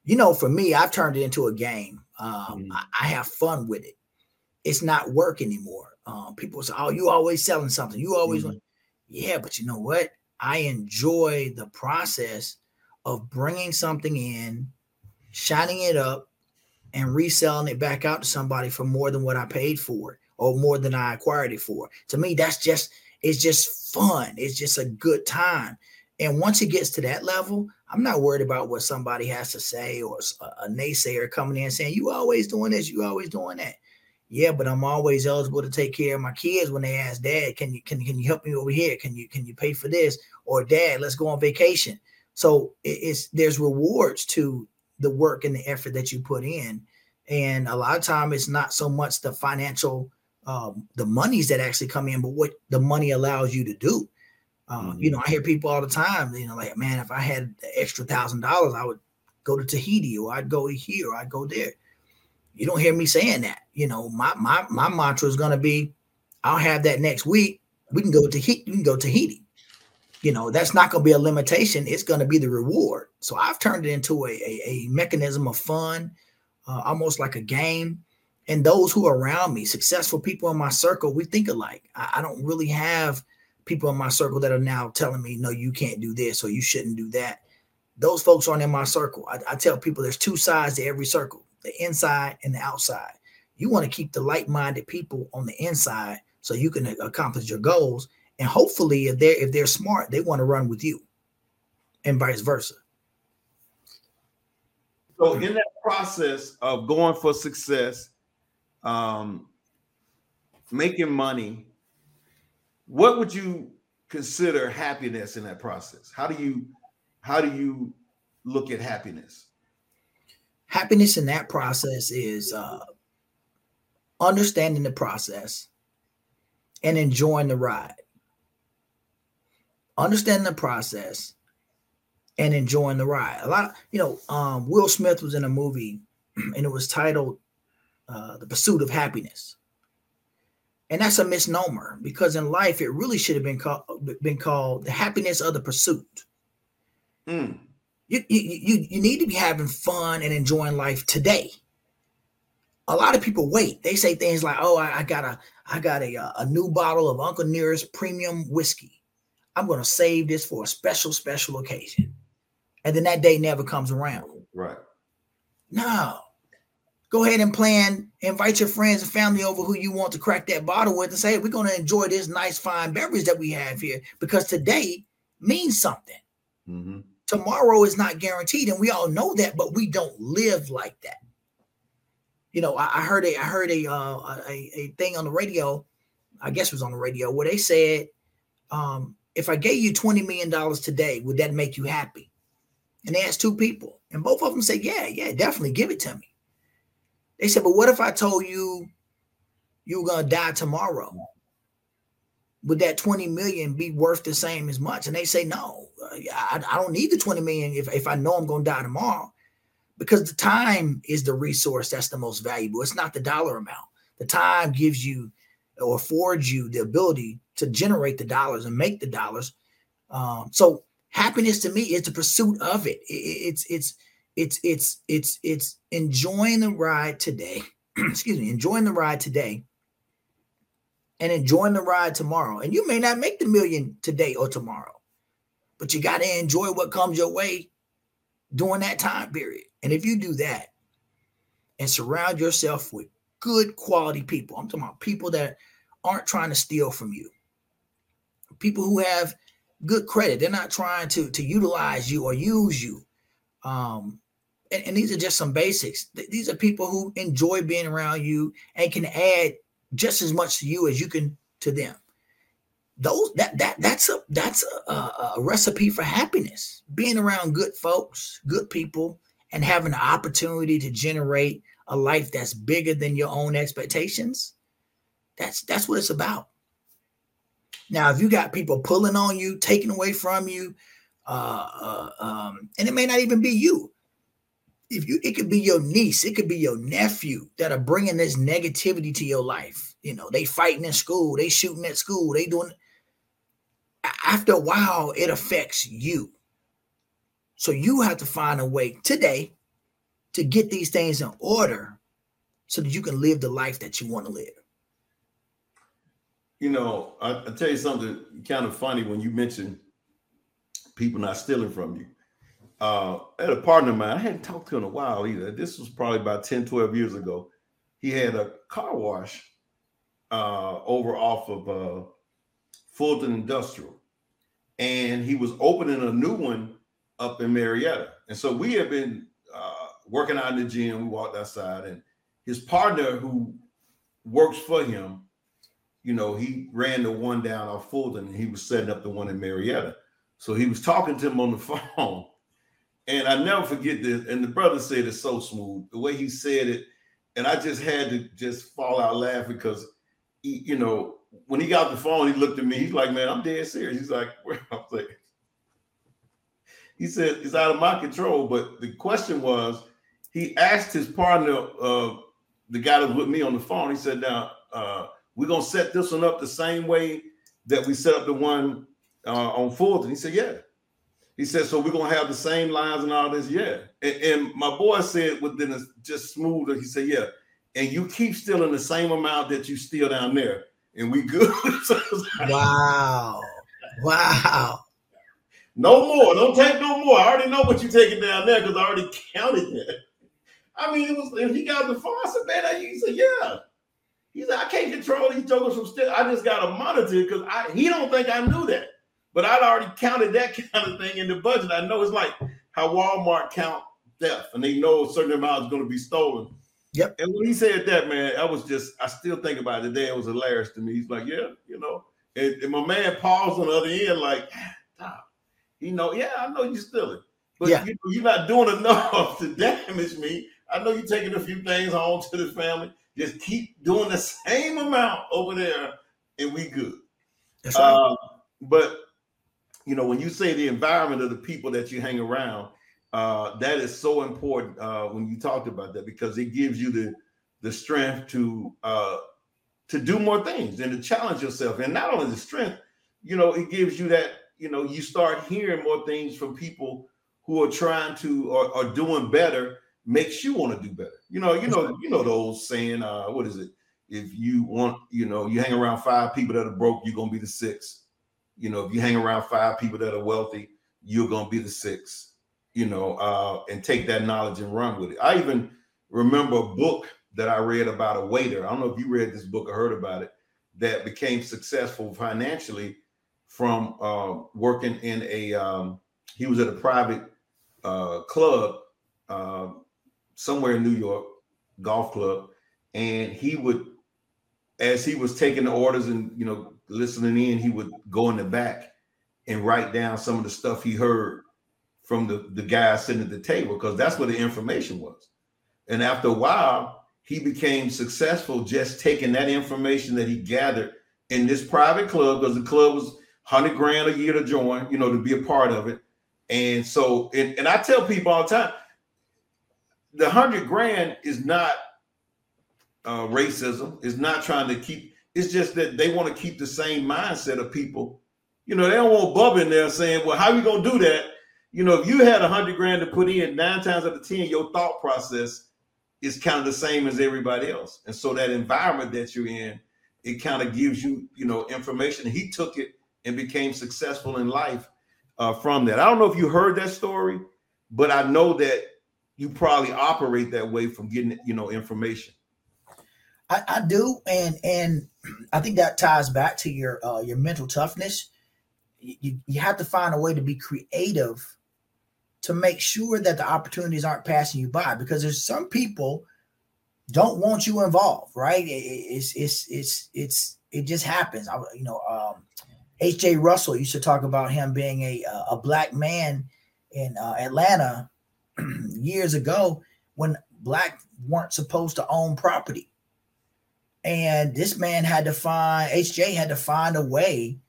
You know, for me, I've turned it into a game. Um, mm. I, I, have fun with it. It's not work anymore. Um, people say, "Oh, you always selling something. You always." Mm. Yeah, but you know what? I enjoy the process of bringing something in, shining it up, and reselling it back out to somebody for more than what I paid for it or more than I acquired it for. To me, that's just it's just fun. It's just a good time. And once it gets to that level, I'm not worried about what somebody has to say or a, naysayer coming in saying, You always doing this, you always doing that. Yeah, but I'm always eligible to take care of my kids when they ask dad, can you can, can you help me over here? Can you can you pay for this? Or dad, let's go on vacation. So it's there's rewards to the work and the effort that you put in. And a lot of time it's not so much the financial um, the monies that actually come in, but what the money allows you to do. Uh, mm-hmm. You know, I hear people all the time, you know, like, man, if I had the extra thousand dollars, I would go to Tahiti or I'd go here or I'd go there. You don't hear me saying that. You know, my my my mantra is gonna be, I'll have that next week. We can go to Tahiti. we can go to Tahiti. You know, that's not gonna be a limitation. It's gonna be the reward. So I've turned it into a, a, a mechanism of fun, uh, almost like a game. And those who are around me, successful people in my circle, we think alike. I, I don't really have people in my circle that are now telling me, no, you can't do this or you shouldn't do that. Those folks aren't in my circle. I, I tell people there's two sides to every circle the inside and the outside. You want to keep the like minded people on the inside so you can accomplish your goals. And hopefully, if they're if they're smart, they want to run with you, and vice versa. So, in that process of going for success, um, making money, what would you consider happiness in that process? How do you how do you look at happiness? Happiness in that process is uh, understanding the process and enjoying the ride. Understanding the process and enjoying the ride. A lot, you know, um, Will Smith was in a movie and it was titled uh, "The Pursuit of Happiness." and that's a misnomer because in life it really should have been called been called the happiness of the pursuit. Mm. You, you you you need to be having fun and enjoying life today. A lot of people wait. They say things like, "Oh, I, I got a I got a a new bottle of Uncle Nearest premium whiskey. I'm going to save this for a special special occasion," and then that day never comes around. Right. No, go ahead and plan, invite your friends and family over who you want to crack that bottle with and say, hey, we're going to enjoy this nice, fine beverage that we have here because today means something. Mm-hmm. Tomorrow is not guaranteed, and we all know that, but we don't live like that. You know, I, I heard a I heard a, uh, a a thing on the radio, I guess it was on the radio, where they said, um, if I gave you twenty million dollars today, would that make you happy? And they asked two people, and both of them said, yeah, yeah, definitely give it to me. They said, but what if I told you you were gonna die tomorrow? would that 20 million be worth the same as much? And they say, no, I, I don't need the 20 million if, if I know I'm to die tomorrow because the time is the resource that's the most valuable. It's not the dollar amount. The time gives you or affords you the ability to generate the dollars and make the dollars. Um, so happiness to me is the pursuit of it. it it's it's it's it's it's it's enjoying the ride today. excuse me, enjoying the ride today and enjoying the ride tomorrow. And you may not make the million today or tomorrow, but you got to enjoy what comes your way during that time period. And if you do that and surround yourself with good quality people, I'm talking about people that aren't trying to steal from you, people who have good credit, they're not trying to, to utilize you or use you. Um, and, and these are just some basics. These are people who enjoy being around you and can add just as much to you as you can to them. Those that that that's a that's a, a, a recipe for happiness. Being around good folks, good people, and having the opportunity to generate a life that's bigger than your own expectations. That's that's what it's about. Now, if you got people pulling on you, taking away from you, uh, uh, um, and it may not even be you, if you it could be your niece it could be your nephew that are bringing this negativity to your life. You know they fighting in school they shooting at school they doing after a while it affects you. So you have to find a way today to get these things in order so that you can live the life that you want to live. You know I, I tell you something kind of funny when you mention people not stealing from you uh, had a partner of mine. I hadn't talked to in a while either. This was probably about 10, 12 years ago. He had a car wash uh, over off of uh, Fulton Industrial. And he was opening a new one up in Marietta. And so we had been uh, working out in the gym. We walked outside, and his partner who works for him, you know, he ran the one down off Fulton and he was setting up the one in Marietta. So he was talking to him on the phone and I never forget this. And the brother said it so smooth, the way he said it. And I just had to just fall out laughing because, he, you know, when he got the phone, he looked at me. He's like, "Man, I'm dead serious." He's like, "I'm like," he said, "It's out of my control." But the question was, he asked his partner, uh, the guy that was with me on the phone. He said, "Now, uh, we're gonna set this one up the same way that we set up the one uh, on Fulton." He said, "Yeah." He said, so we're gonna have the same lines and all this. Yeah. And, and my boy said within a just smoother, he said, Yeah, and you keep stealing the same amount that you steal down there, and we good. wow. Wow. No more. Don't take no more. I already know what you're taking down there because I already counted it. I mean, it was if he got the phone, I said, man, he said, yeah. He said, I can't control these jokers from still. I just got to monitor because I he don't think I knew that. But I'd already counted that kind of thing in the budget. I know it's like how Walmart count theft and they know a certain amount is going to be stolen. Yep. And when he said that, man, I was just, I still think about it today. It was hilarious to me. He's like, yeah, you know. And, and my man paused on the other end, like, stop. You know, yeah, I know you're stealing. But yeah. you, you're not doing enough to damage me. I know you're taking a few things home to the family. Just keep doing the same amount over there, and we good. That's right. Uh, but you know, when you say the environment of the people that you hang around, uh, that is so important uh, when you talked about that because it gives you the the strength to uh, to do more things and to challenge yourself. And not only the strength, you know, it gives you that you know you start hearing more things from people who are trying to or are doing better. Makes you want to do better. You know, you know, you know the old saying. Uh, what is it? If you want, you know, you hang around five people that are broke, you're gonna be the sixth you know, if you hang around five people that are wealthy, you're gonna be the sixth. You know, uh, and take that knowledge and run with it. I even remember a book that I read about a waiter. I don't know if you read this book or heard about it. That became successful financially from uh, working in a. Um, he was at a private uh, club uh, somewhere in New York, golf club, and he would, as he was taking the orders and you know listening in, he would go in the back and write down some of the stuff he heard from the, the guy sitting at the table because that's where the information was. And after a while, he became successful just taking that information that he gathered in this private club because the club was 100 grand a year to join, you know, to be a part of it. And so, and, and I tell people all the time, the 100 grand is not uh, racism, is not trying to keep, it's just that they want to keep the same mindset of people. You know, they don't want Bub in there saying, well, how are you going to do that? You know, if you had a 100 grand to put in nine times out of 10, your thought process is kind of the same as everybody else. And so that environment that you're in, it kind of gives you, you know, information. He took it and became successful in life uh, from that. I don't know if you heard that story, but I know that you probably operate that way from getting, you know, information. I, I do, and and I think that ties back to your uh, your mental toughness. You, you have to find a way to be creative to make sure that the opportunities aren't passing you by because there's some people don't want you involved, right? It, it's it's it's it's it just happens. I, you know, um, H.J. Russell used to talk about him being a a black man in uh, Atlanta years ago when black weren't supposed to own property, and this man had to find H.J. had to find a way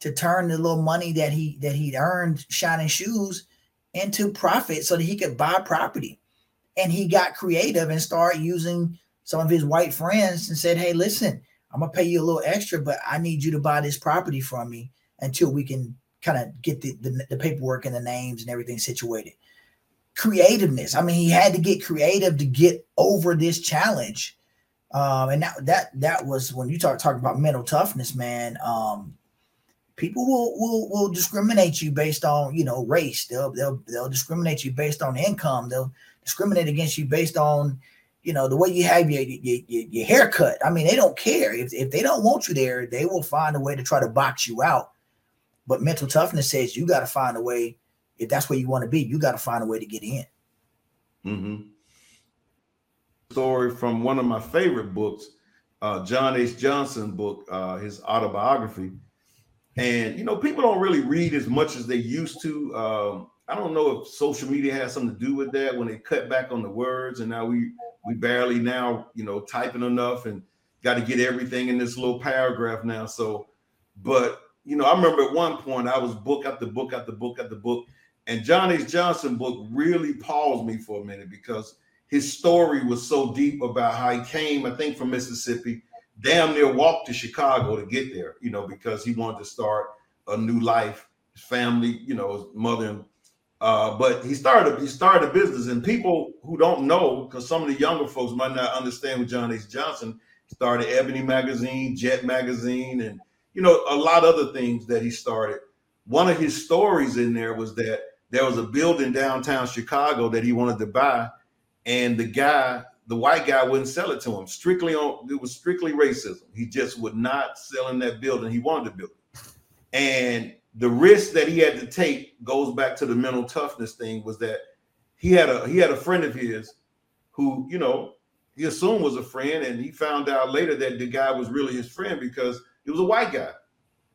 to turn the little money that he that he'd earned shining shoes into profit so that he could buy property and he got creative and started using some of his white friends and said, Hey, listen, I'm gonna pay you a little extra, but I need you to buy this property from me until we can kind of get the, the, the, paperwork and the names and everything situated. Creativeness. I mean, he had to get creative to get over this challenge. Um, and that that that was when you talk talking about mental toughness, man. Um, people will will will discriminate you based on you know race. They'll they'll they'll discriminate you based on income. They'll discriminate against you based on you know the way you have your your, your, your haircut. I mean, they don't care if if they don't want you there, they will find a way to try to box you out. But mental toughness says you got to find a way. If that's where you want to be, you got to find a way to get in. Mm-hmm. Story from one of my favorite books, uh, John H. Johnson book, uh, his autobiography. And you know, people don't really read as much as they used to. Um, I don't know if social media has something to do with that when they cut back on the words and now we we barely now you know typing enough and got to get everything in this little paragraph now. So, but you know, I remember at one point I was book after book after book after book, and John H. Johnson book really paused me for a minute because his story was so deep about how he came, I think, from Mississippi, damn near walked to Chicago to get there, you know, because he wanted to start a new life. His family, you know, his mother uh, but he started he started a business, and people who don't know, because some of the younger folks might not understand what John H. Johnson started Ebony magazine, Jet magazine, and you know a lot of other things that he started. One of his stories in there was that there was a building downtown Chicago that he wanted to buy, and the guy, the white guy, wouldn't sell it to him. Strictly on it was strictly racism. He just would not sell in that building. He wanted to build and the risk that he had to take goes back to the mental toughness thing was that he had a he had a friend of his who you know he assumed was a friend and he found out later that the guy was really his friend because he was a white guy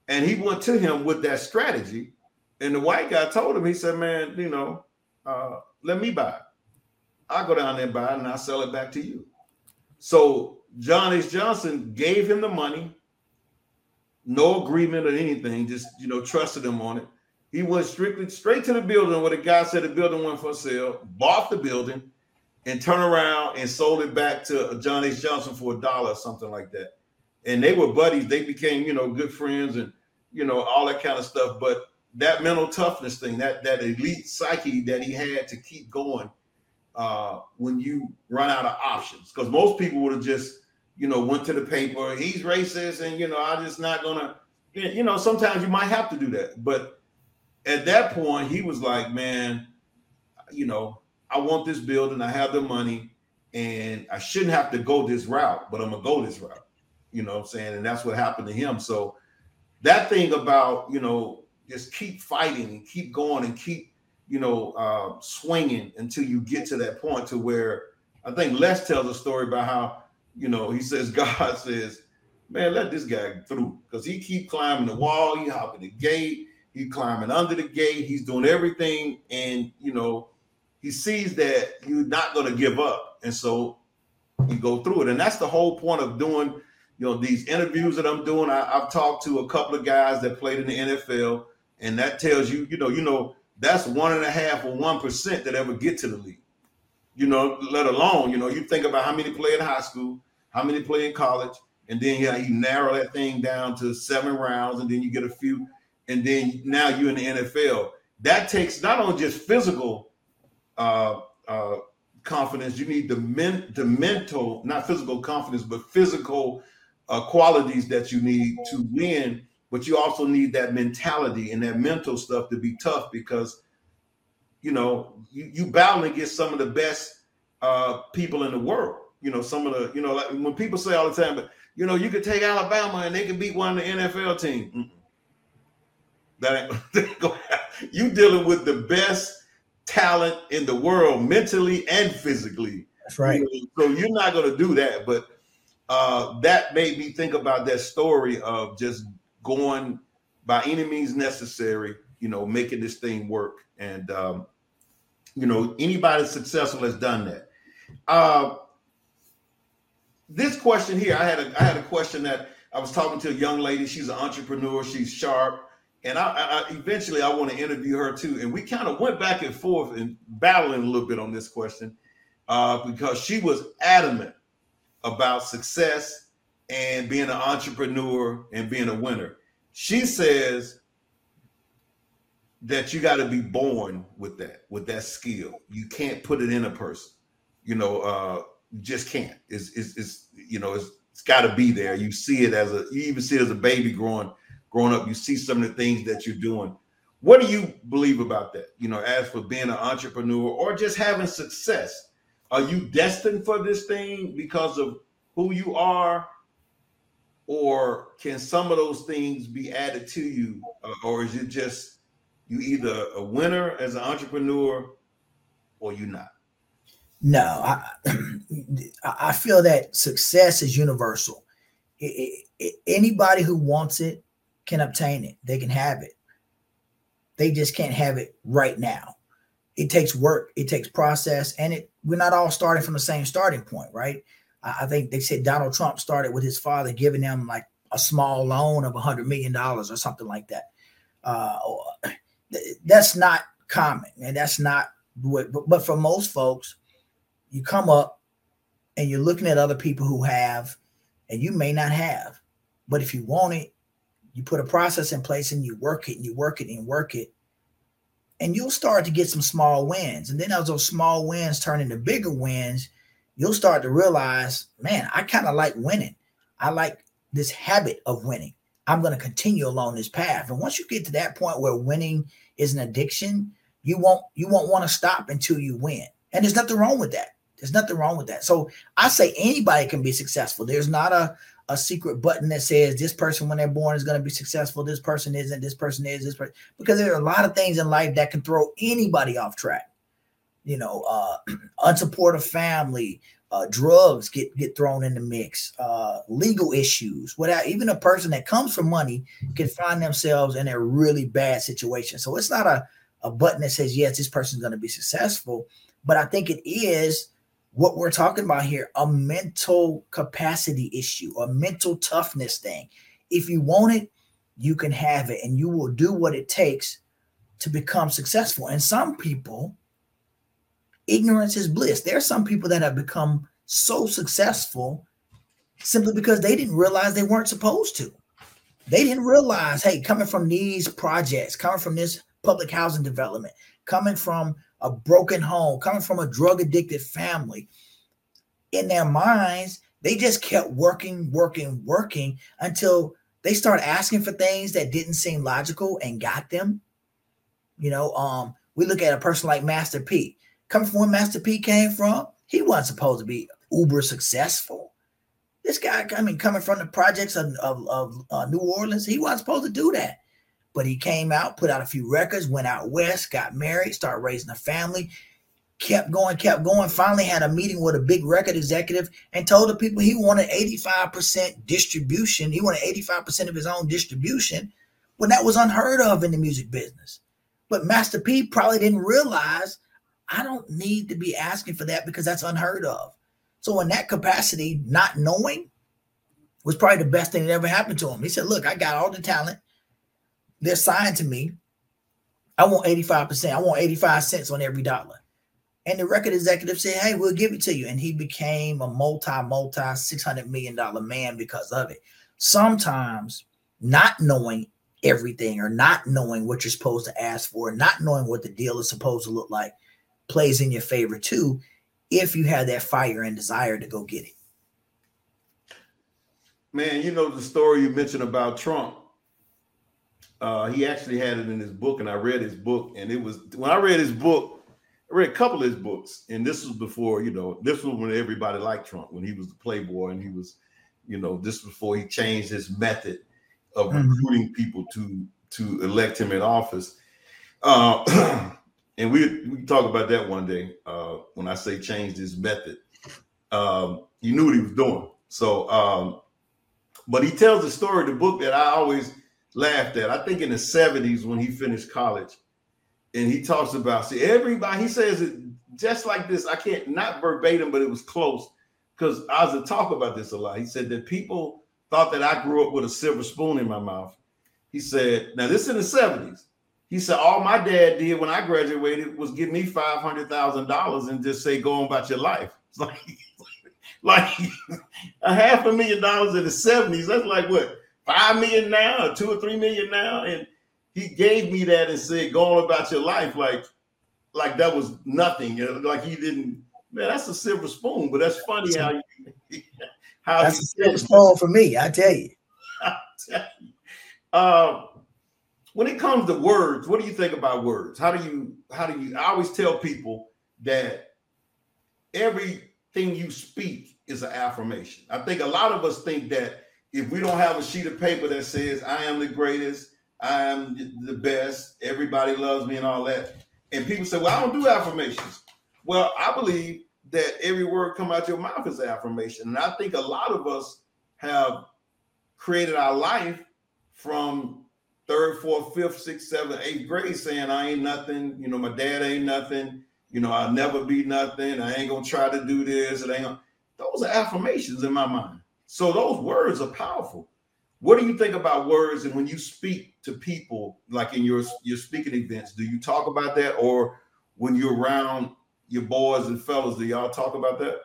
and he went to him with that strategy and the white guy told him he said man you know uh, let me buy i'll go down there and buy it and i'll sell it back to you so john h johnson gave him the money no agreement or anything, just you know, trusted him on it. He went strictly straight to the building where the guy said the building went for sale, bought the building, and turned around and sold it back to John H. Johnson for a dollar or something like that. And they were buddies. They became, you know, good friends and you know, all that kind of stuff. But that mental toughness thing, that that elite psyche that he had to keep going uh, when you run out of options. Because most people would have just you know, went to the paper, he's racist, and you know, I'm just not gonna, you know, sometimes you might have to do that. But at that point, he was like, man, you know, I want this building, I have the money, and I shouldn't have to go this route, but I'm gonna go this route. You know what I'm saying? And that's what happened to him. So that thing about, you know, just keep fighting and keep going and keep, you know, uh, swinging until you get to that point to where I think Les tells a story about how you know, he says God says, man, let this guy through. Because he keep climbing the wall, he hopping the gate, he climbing under the gate, he's doing everything, and you know, he sees that you're not going to give up, and so you go through it, and that's the whole point of doing you know, these interviews that I'm doing, I, I've talked to a couple of guys that played in the NFL, and that tells you, you know, you know, that's one and a half or one percent that ever get to the league. You know, let alone, you know, you think about how many play in high school, how many play in college, and then yeah, you narrow that thing down to seven rounds, and then you get a few, and then now you're in the NFL. That takes not only just physical uh, uh, confidence, you need the men, the mental, not physical confidence, but physical uh, qualities that you need to win. But you also need that mentality and that mental stuff to be tough because you know you, you battle against some of the best uh, people in the world. You know, some of the you know like when people say all the time, but you know you could take Alabama and they can beat one of the NFL teams. Mm-mm. That ain't you dealing with the best talent in the world, mentally and physically. That's right. You know, so you're not going to do that, but uh, that made me think about that story of just going by any means necessary, you know, making this thing work. And um, you know, anybody successful has done that. Uh, this question here, I had a I had a question that I was talking to a young lady. She's an entrepreneur. She's sharp, and I, I eventually I want to interview her too. And we kind of went back and forth and battling a little bit on this question uh, because she was adamant about success and being an entrepreneur and being a winner. She says that you got to be born with that, with that skill. You can't put it in a person. You know, uh, just can't. It's, it's, it's you know, it's, it's got to be there. You see it as a, you even see it as a baby growing, growing up. You see some of the things that you're doing. What do you believe about that? You know, as for being an entrepreneur or just having success, are you destined for this thing because of who you are or can some of those things be added to you? Uh, or is it just you either a winner as an entrepreneur or you not? No i i feel that success is universal. It, it, anybody who wants it can obtain it. They can have it. They just can't have it right now. It takes work it takes process and it we're not all starting from the same starting point right I think they said Donald Trump started with his father giving them like a small loan of a hundred million dollars or something like that. Uh, that's not common, and that's not what. But, but for most folks, you come up and you're looking at other people who have, and you may not have, but if you want it, you put a process in place and you work it and you work it and work it, and you'll start to get some small wins, and then as those small wins turn into bigger wins you'll start to realize, man, I kind of like winning. I like this habit of winning. I'm going to continue along this path. And once you get to that point where winning is an addiction, you won't you won't want to stop until you win. And there's nothing wrong with that. There's nothing wrong with that. So I say anybody can be successful. There's not a a secret button that says this person when they're born is going to be successful. This person isn't. This person is. This person because there are a lot of things in life that can throw anybody off track you know, uh, unsupportive family, uh, drugs get get thrown in the mix, uh, legal issues. Without even a person that comes from money can find themselves in a really bad situation. So it's not a a button that says yes, this person's going to be successful, but I think it is what we're talking about here a mental capacity issue, a mental toughness thing. If you want it, you can have it, and you will do what it takes to become successful. And some people ignorance is bliss. There are some people that have become so successful simply because they didn't realize they weren't supposed to. They didn't realize, hey, coming from these projects, coming from this public housing development, coming from a broken home, coming from a drug addicted family, in their minds, they just kept working, working, working until they start asking for things that didn't seem logical and got them. You know, um, we look at a person like Master P coming from where Master P came from, he wasn't supposed to be uber successful. This guy, I mean, coming from the projects of, of, of uh, New Orleans, he wasn't supposed to do that. But he came out, put out a few records, went out west, got married, started raising a family, kept going, kept going. Finally, had a meeting with a big record executive and told the people he wanted 85% distribution. He wanted 85% of his own distribution when that was unheard of in the music business. But Master P probably didn't realize I don't need to be asking for that because that's unheard of. So, in that capacity, not knowing, was probably the best thing that ever happened to him. He said, Look, I got all the talent. They're signed to me. I want 85%. I want 85 cents on every dollar. And the record executive said, Hey, we'll give it to you. And he became a multi, multi $600 million man because of it. Sometimes not knowing everything or not knowing what you're supposed to ask for, not knowing what the deal is supposed to look like, plays in your favor too, if you have that fire and desire to go get it. Man, you know the story you mentioned about Trump. Uh, he actually had it in his book, and I read his book, and it was when I read his book, I read a couple of his books, and this was before, you know, this was when everybody liked Trump, when he was the playboy, and he was, you know, this was before he changed his method of mm-hmm. recruiting people to to elect him in office. Uh, and we we talk about that one day. Uh, when I say changed his method, um, he knew what he was doing. So, um, but he tells a story, the book that I always laughed at. I think in the seventies when he finished college, and he talks about see everybody. He says it just like this. I can't not verbatim, but it was close because I was to talk about this a lot. He said that people thought that I grew up with a silver spoon in my mouth. He said, now this in the 70s. He said, all my dad did when I graduated was give me $500,000 and just say, go on about your life. It's like, like a half a million dollars in the 70s. That's like what, five million now, or two or three million now? And he gave me that and said, go on about your life. Like, like that was nothing. Like he didn't, man, that's a silver spoon, but that's funny how you, how That's a silver spoon for me, I tell you. Uh, when it comes to words, what do you think about words? How do you how do you I always tell people that everything you speak is an affirmation. I think a lot of us think that if we don't have a sheet of paper that says I am the greatest, I am the best, everybody loves me and all that, and people say, "Well, I don't do affirmations." Well, I believe that every word come out your mouth is an affirmation. And I think a lot of us have created our life from third, fourth, fifth, sixth, seventh, eighth grade saying I ain't nothing, you know, my dad ain't nothing, you know, I'll never be nothing, I ain't gonna try to do this, it ain't gonna... those are affirmations in my mind. So those words are powerful. What do you think about words and when you speak to people like in your your speaking events, do you talk about that or when you're around your boys and fellas, do y'all talk about that?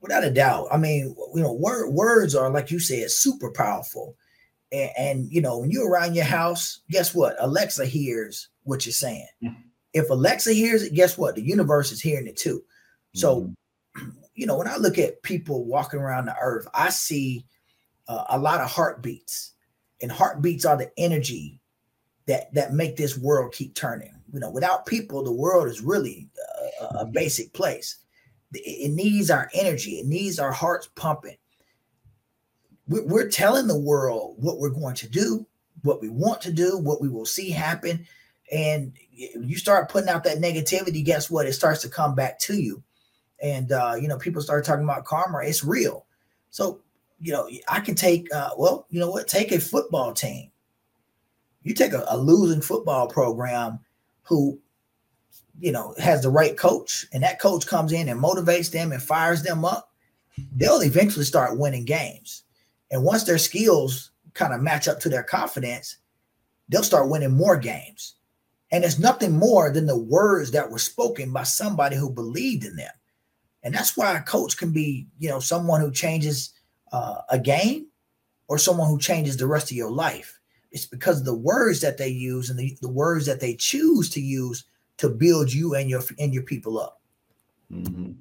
Without a doubt. I mean, you know, word, words are like you said, super powerful. And, and, you know, when you're around your house, guess what? Alexa hears what you're saying. Mm-hmm. If Alexa hears it, guess what? The universe is hearing it too. So, mm-hmm. you know, when I look at people walking around the earth, I see uh, a lot of heartbeats, and heartbeats are the energy that that make this world keep turning. You know, without people, the world is really a, a basic place. It needs our energy. It needs our hearts pumping. We're telling the world what we're going to do, what we want to do, what we will see happen. And you start putting out that negativity, guess what? It starts to come back to you. And, uh, you know, people start talking about karma. It's real. So, you know, I can take, uh, well, you know what? Take a football team. You take a, a losing football program who you know, has the right coach, and that coach comes in and motivates them and fires them up, they'll eventually start winning games. And once their skills kind of match up to their confidence, they'll start winning more games. And it's nothing more than the words that were spoken by somebody who believed in them. And that's why a coach can be, you know, someone who changes uh, a game or someone who changes the rest of your life. It's because of the words that they use and the, the words that they choose to use to build you and your and your people up. Mm-hmm.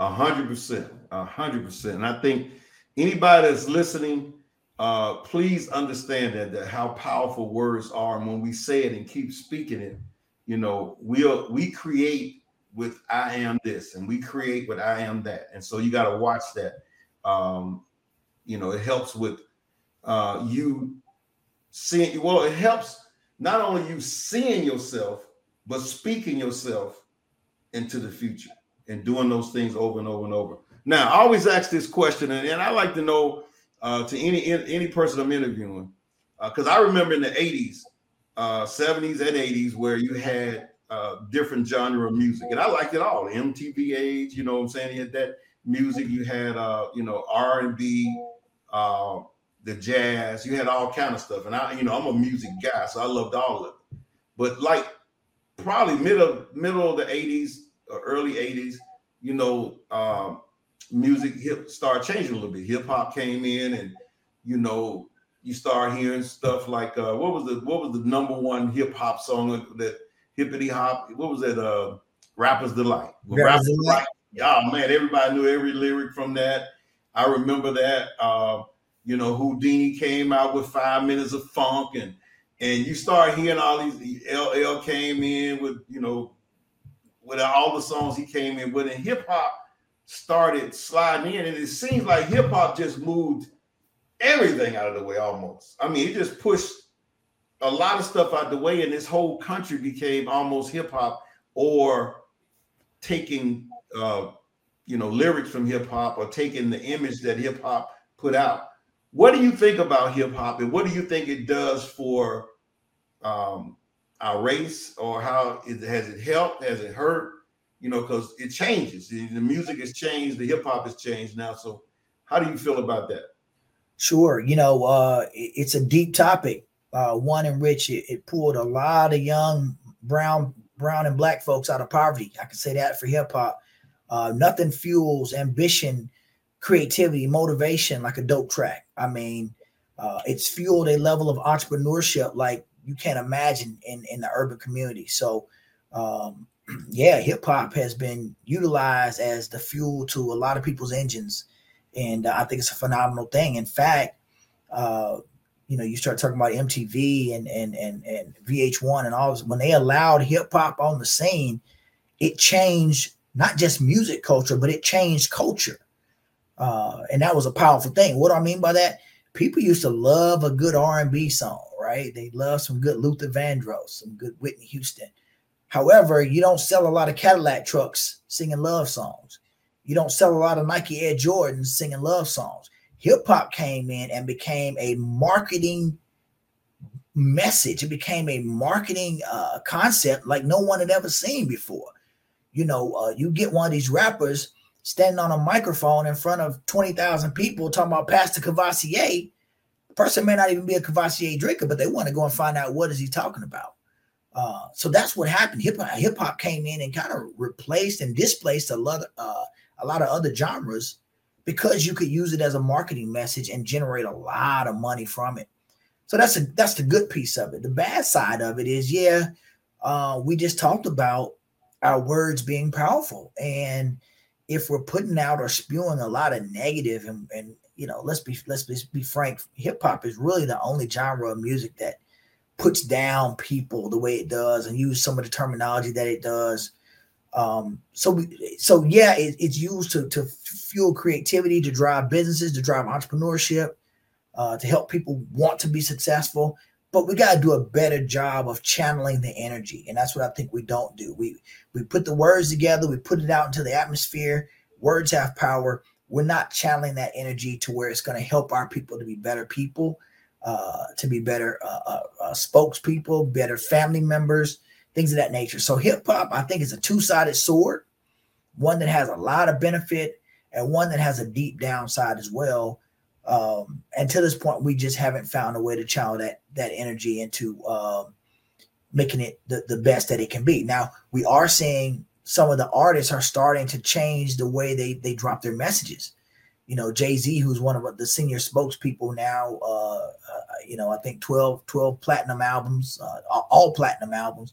A hundred percent, a hundred percent. And I think anybody that's listening, uh, please understand that, that how powerful words are. And when we say it and keep speaking it, you know, we'll we create with I am this and we create with I am that. And so you got to watch that. Um, you know, it helps with uh you seeing well, it helps not only you seeing yourself, but speaking yourself into the future and doing those things over and over and over. Now, I always ask this question, and, and I like to know uh, to any any person I'm interviewing, because uh, I remember in the 80s, uh, 70s, and 80s where you had uh, different genre of music, and I liked it all. MTV age, you know what I'm saying? You had that music, you had uh, you know R&B, uh, the jazz. You had all kind of stuff, and I, you know, I'm a music guy, so I loved all of it. But like probably middle middle of the '80s or early '80s, you know, um, music hip started changing a little bit. Hip hop came in, and you know, you start hearing stuff like uh, what was the what was the number one hip hop song that hippity hop? What was that? Uh, Rapper's Delight. Well, Rapper's Delight. Oh man, everybody knew every lyric from that. I remember that. Uh, you know, Whodini came out with five minutes of funk, and and you start hearing all these. LL came in with you know, with all the songs he came in with, and hip hop started sliding in, and it seems like hip hop just moved everything out of the way almost. I mean, it just pushed a lot of stuff out the way, and this whole country became almost hip hop or taking uh, you know lyrics from hip hop or taking the image that hip hop put out. What do you think about hip hop, and what do you think it does for um, our race, or how it, has it helped? Has it hurt? You know, because it changes. The, music has changed. The hip hop has changed now. So, how do you feel about that? Sure. You know, uh, it's a deep topic. Uh, one in which it, it pulled a lot of young brown, brown and black folks out of poverty. I can say that for hip hop. Uh, nothing fuels ambition, creativity, motivation like a dope track. I mean, uh, it's fueled a level of entrepreneurship like you can't imagine in in the urban community. So, um, yeah, hip hop has been utilized as the fuel to a lot of people's engines, and uh, I think it's a phenomenal thing. In fact, uh, you know, you start talking about MTV and and and and VH1 and all this. When they allowed hip hop on the scene, it changed not just music culture, but it changed culture, uh, and that was a powerful thing. What do I mean by that? People used to love a good R and B song, right? They love some good Luther Vandross, some good Whitney Houston. However, you don't sell a lot of Cadillac trucks singing love songs. You don't sell a lot of Nike Air Jordans singing love songs. Hip hop came in and became a marketing message. It became a marketing uh, concept like no one had ever seen before. You know, uh, you get one of these rappers standing on a microphone in front of 20,000 people talking about Pastor Courvoisier. The person may not even be a Courvoisier drinker, but they want to go and find out what is he talking about. Uh, so that's what happened. Hip hip hop came in and kind of replaced and displaced a lot, uh, a lot of other genres because you could use it as a marketing message and generate a lot of money from it. So that's a that's the good piece of it. The bad side of it is, yeah, uh, we just talked about our words being powerful, and if we're putting out or spewing a lot of negative, and and you know, let's be let's be, be frank, hip hop is really the only genre of music that puts down people the way it does and use some of the terminology that it does. Um, so so yeah, it, it's used to to fuel creativity, to drive businesses, to drive entrepreneurship, uh, to help people want to be successful. But we got to do a better job of channeling the energy, and that's what I think we don't do. We we put the words together, we put it out into the atmosphere. Words have power. We're not channeling that energy to where it's going to help our people to be better people, uh, to be better uh, uh, uh, spokespeople, better family members, things of that nature. So hip hop, I think, is a two sided sword, one that has a lot of benefit and one that has a deep downside as well. Um, and to this point, we just haven't found a way to channel that that energy into um, making it the, the best that it can be. Now we are seeing some of the artists are starting to change the way they they drop their messages. You know, Jay Z, who's one of the senior spokespeople now, uh, uh, you know, I think 12, 12 platinum albums, uh, all platinum albums.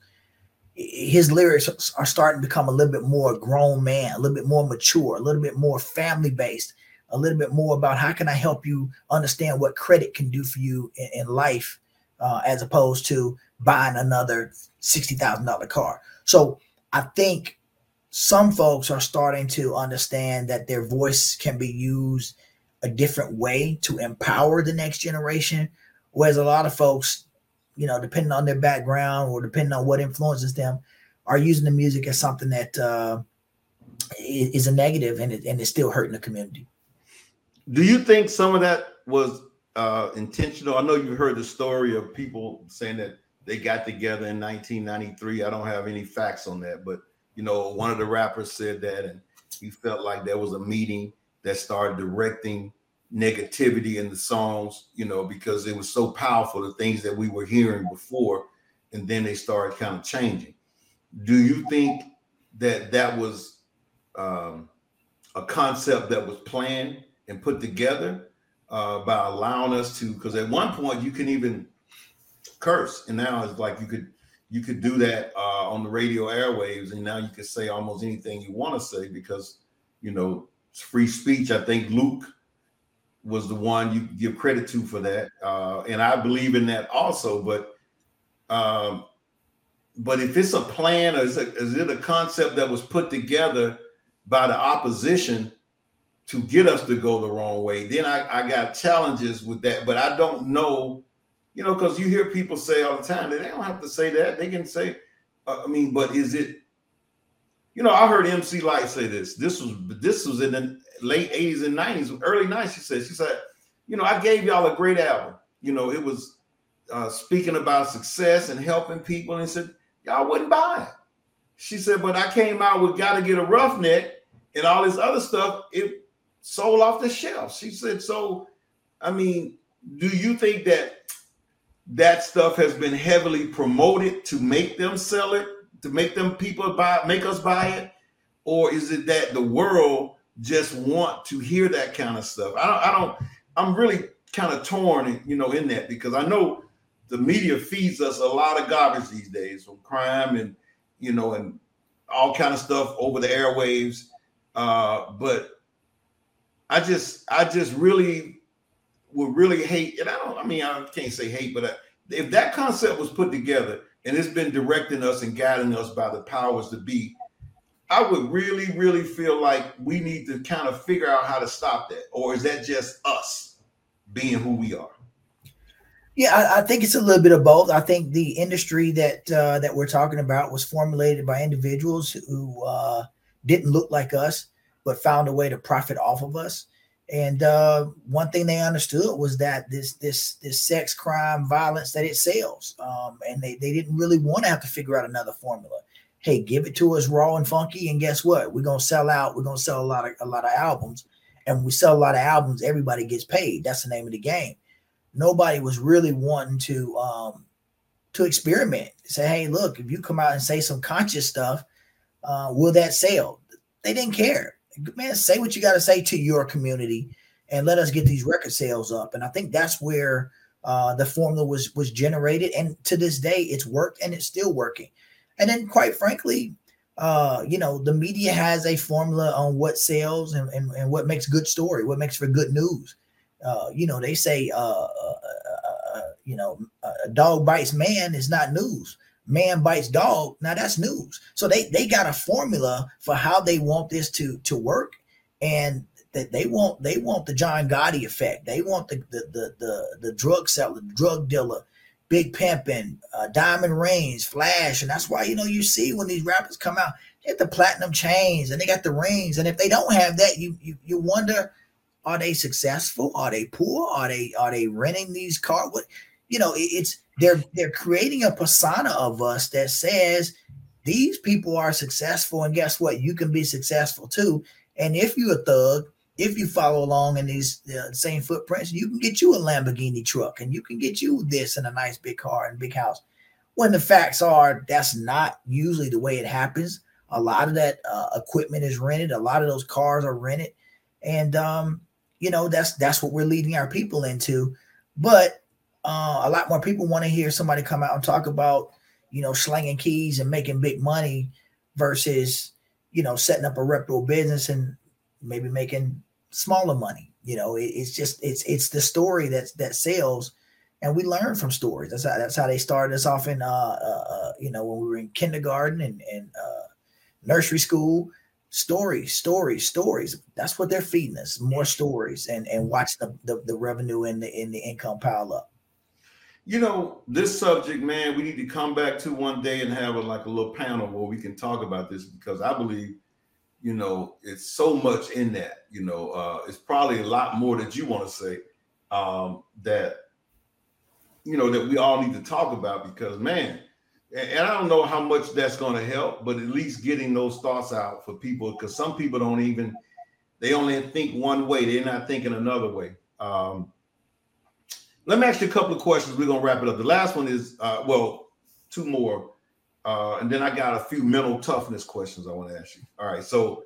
His lyrics are starting to become a little bit more grown man, a little bit more mature, a little bit more family based, a little bit more about how can I help you understand what credit can do for you in, in life, uh, as opposed to buying another sixty thousand dollar car. So I think some folks are starting to understand that their voice can be used a different way to empower the next generation, whereas a lot of folks, you know, depending on their background or depending on what influences them, are using the music as something that uh, is a negative and, it, and it's still hurting the community. Do you think some of that was uh, intentional? I know you heard the story of people saying that they got together in 1993. I don't have any facts on that, but you know, one of the rappers said that, and he felt like there was a meeting that started directing negativity in the songs, you know, because it was so powerful, the things that we were hearing before, and then they started kind of changing. Do you think that that was um, a concept that was planned and put together uh, by allowing us to? Because at one point you can even curse, and now it's like you could you could do that uh, on the radio airwaves, and now you can say almost anything you want to say because you know it's free speech. I think Luke was the one you give credit to for that, uh, and I believe in that also. But um, but if it's a plan or is it, is it a concept that was put together by the opposition to get us to go the wrong way, then I, I got challenges with that. But I don't know, you know, because you hear people say all the time that they don't have to say that. They can say, uh, I mean, but is it? You know, I heard MC Lyte say this. This was this was in the late 80s and 90s, early 90s. She said, she said, you know, I gave y'all a great album. You know, it was uh, speaking about success and helping people, and said, y'all wouldn't buy it. She said, but I came out with Gotta Get a Ruffneck and all this other stuff. It sold off the shelf. She said, so, I mean, do you think that that stuff has been heavily promoted to make them sell it, to make them people buy, make us buy it? Or is it that the world just want to hear that kind of stuff? I don't, I don't, I'm really kind of torn, you know, in that because I know the media feeds us a lot of garbage these days from crime and you know and all kind of stuff over the airwaves uh but i just i just really would really hate and i don't i mean i can't say hate but I, if that concept was put together and it's been directing us and guiding us by the powers to be i would really really feel like we need to kind of figure out how to stop that or is that just us being who we are yeah, I, I, think it's a little bit of both. I think the industry that uh, that we're talking about was formulated by individuals who uh, didn't look like us, but found a way to profit off of us. And uh, one thing they understood was that this this this sex crime violence that it sells, um, and they they didn't really want to have to figure out another formula. Hey, give it to us raw and funky, and guess what? We're gonna sell out. We're gonna sell a lot of a lot of albums, and we sell a lot of albums, everybody gets paid. That's the name of the game nobody was really wanting to um to experiment. Say, hey, look, if you come out and say some conscious stuff, uh, will that sell? They didn't care. Man, say what you got to say to your community and let us get these record sales up. And I think that's where uh, the formula was was generated. And to this day, it's worked and it's still working. And then, quite frankly, uh, you know, the media has a formula on what sells and, and, and what makes good story, what makes for good news. Uh, you know, they say, uh, uh, uh, uh you know, a dog bites man is not news. Man bites dog. Now that's news. So they they got a formula for how they want this to to work, and that they want they want the John Gotti effect. They want the the the the, the drug seller, the drug dealer, big pimping, uh, diamond rings, flash, and that's why you know you see when these rappers come out, they have the platinum chains and they got the rings, and if they don't have that, you you you wonder are they successful? Are they poor? Are they are they renting these cars? What you know, it's they're they're creating a persona of us that says these people are successful, and guess what? You can be successful too. And if you're a thug, if you follow along in these uh, same footprints, you can get you a Lamborghini truck, and you can get you this and a nice big car and big house. When the facts are, that's not usually the way it happens. A lot of that uh, equipment is rented. A lot of those cars are rented, and um, you know that's that's what we're leading our people into but uh, a lot more people want to hear somebody come out and talk about you know slinging keys and making big money versus you know setting up a reputable business and maybe making smaller money you know it, it's just it's it's the story that's that sells and we learn from stories that's how that's how they started us off in uh, uh, uh you know when we were in kindergarten and, and uh nursery school stories, stories, stories. That's what they're feeding us. More stories and and watch the, the, the revenue and the in the income pile up. You know, this subject, man, we need to come back to one day and have a, like a little panel where we can talk about this because I believe, you know, it's so much in that. You know, uh, it's probably a lot more that you want to say um, that, you know, that we all need to talk about because, man, and I don't know how much that's going to help, but at least getting those thoughts out for people because some people don't even They only think one way. They're not thinking another way. Um, let me ask you a couple of questions. We're gonna wrap it up. The last one is uh, well, two more, uh, and then I got a few mental toughness questions I want to ask you. All right. So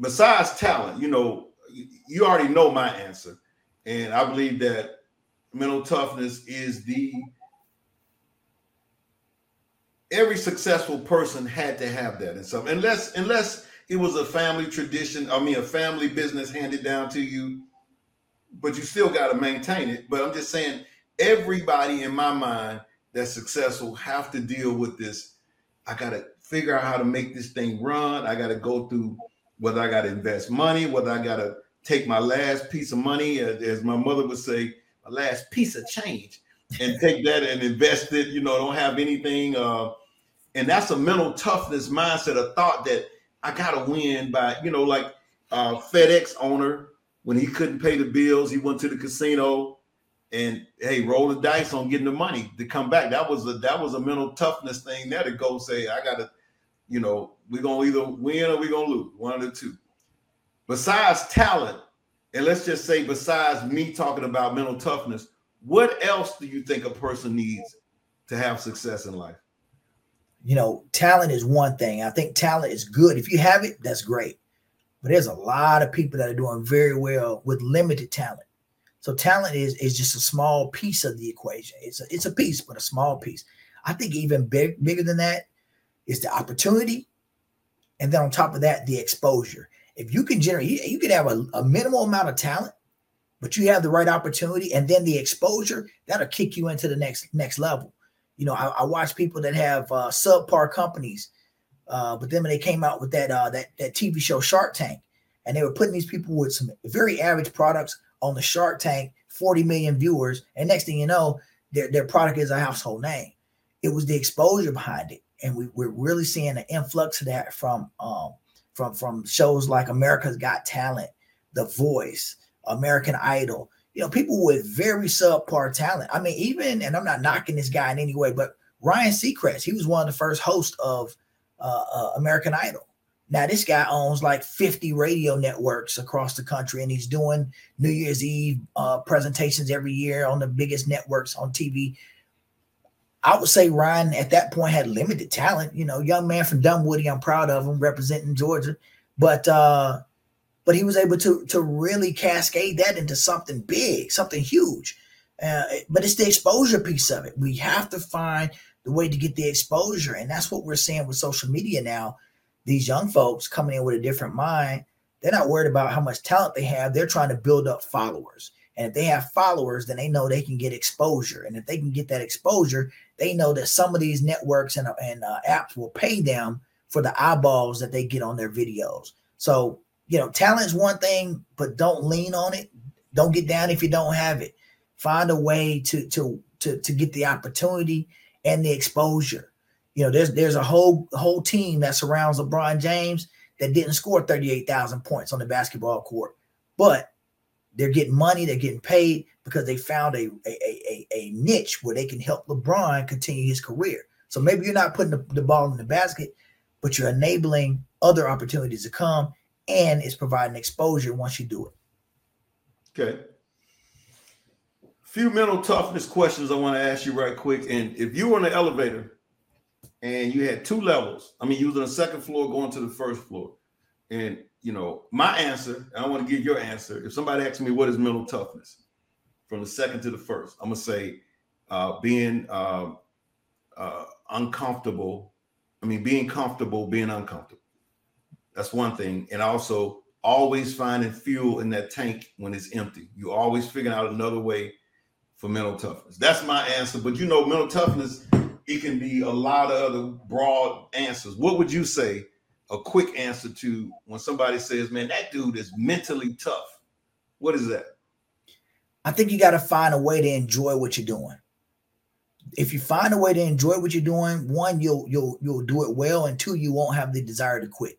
besides talent, you know, you already know my answer, and I believe that mental toughness is the every successful person had to have that and some unless unless it was a family tradition i mean a family business handed down to you but you still got to maintain it but i'm just saying everybody in my mind that's successful have to deal with this i got to figure out how to make this thing run i got to go through whether i got to invest money whether i got to take my last piece of money as, my mother would say my last piece of change and take that and invest it. You know, don't have anything. Uh, and that's a mental toughness mindset, a thought that I gotta win by, you know, like uh, FedEx owner when he couldn't pay the bills, he went to the casino and hey, roll the dice on getting the money to come back. That was a that was a mental toughness thing there to go say, I gotta, you know, we're gonna either win or we're gonna lose, one of the two. Besides talent, and let's just say besides me talking about mental toughness, what else do you think a person needs to have success in life? You know, talent is one thing. I think talent is good. If you have it, that's great. But there's a lot of people that are doing very well with limited talent. So talent is is just a small piece of the equation. It's a, it's a piece, but a small piece. I think even big, bigger than that is the opportunity, and then on top of that, the exposure. If you can generate, you, you can have a, a minimal amount of talent, but you have the right opportunity and then the exposure that'll kick you into the next next level you know i, I watch people that have uh, subpar companies uh, but then when they came out with that uh, that that tv show shark tank and they were putting these people with some very average products on the shark tank 40 million viewers and next thing you know their, their product is a household name it was the exposure behind it and we, we're really seeing an influx of that from um, from from shows like america's got talent the voice American Idol, you know, people with very subpar talent. I mean, even, and I'm not knocking this guy in any way, but Ryan Seacrest, he was one of the first hosts of uh, uh, American Idol. Now, this guy owns like 50 radio networks across the country, and he's doing New Year's Eve uh, presentations every year on the biggest networks on TV. I would say Ryan at that point had limited talent. You know, young man from Dunwoody, I'm proud of him representing Georgia. But uh, but he was able to to really cascade that into something big, something huge. Uh, but it's the exposure piece of it. We have to find the way to get the exposure, and that's what we're seeing with social media now. These young folks coming in with a different mind, they're not worried about how much talent they have. They're trying to build up followers. And if they have followers, then they know they can get exposure. And if they can get that exposure, they know that some of these networks and, and uh, apps will pay them for the eyeballs that they get on their videos. So you know, talent is one thing, but don't lean on it. Don't get down if you don't have it. Find a way to to to to get the opportunity and the exposure. You know, there's there's a whole whole team that surrounds LeBron James that didn't score 38,000 points on the basketball court, but they're getting money, they're getting paid because they found a a, a, a niche where they can help LeBron continue his career. So maybe you're not putting the, the ball in the basket, but you're enabling other opportunities to come and it's providing exposure once you do it. Okay. Few mental toughness questions I want to ask you right quick. And if you were in the elevator and you had two levels, I mean, you was on the second floor going to the first floor, and you know, my answer, I want to give your answer. If somebody asks me what is mental toughness from the second to the first, I'm gonna say uh, being uh, uh, uncomfortable. I mean, being comfortable, being uncomfortable. That's one thing. And also always finding fuel in that tank when it's empty. You always figuring out another way for mental toughness. That's my answer. But you know, mental toughness, it can be a lot of other broad answers. What would you say? A quick answer to when somebody says, Man, that dude is mentally tough. What is that? I think you got to find a way to enjoy what you're doing. If you find a way to enjoy what you're doing, one, you'll you'll you'll do it well, and two, you won't have the desire to quit.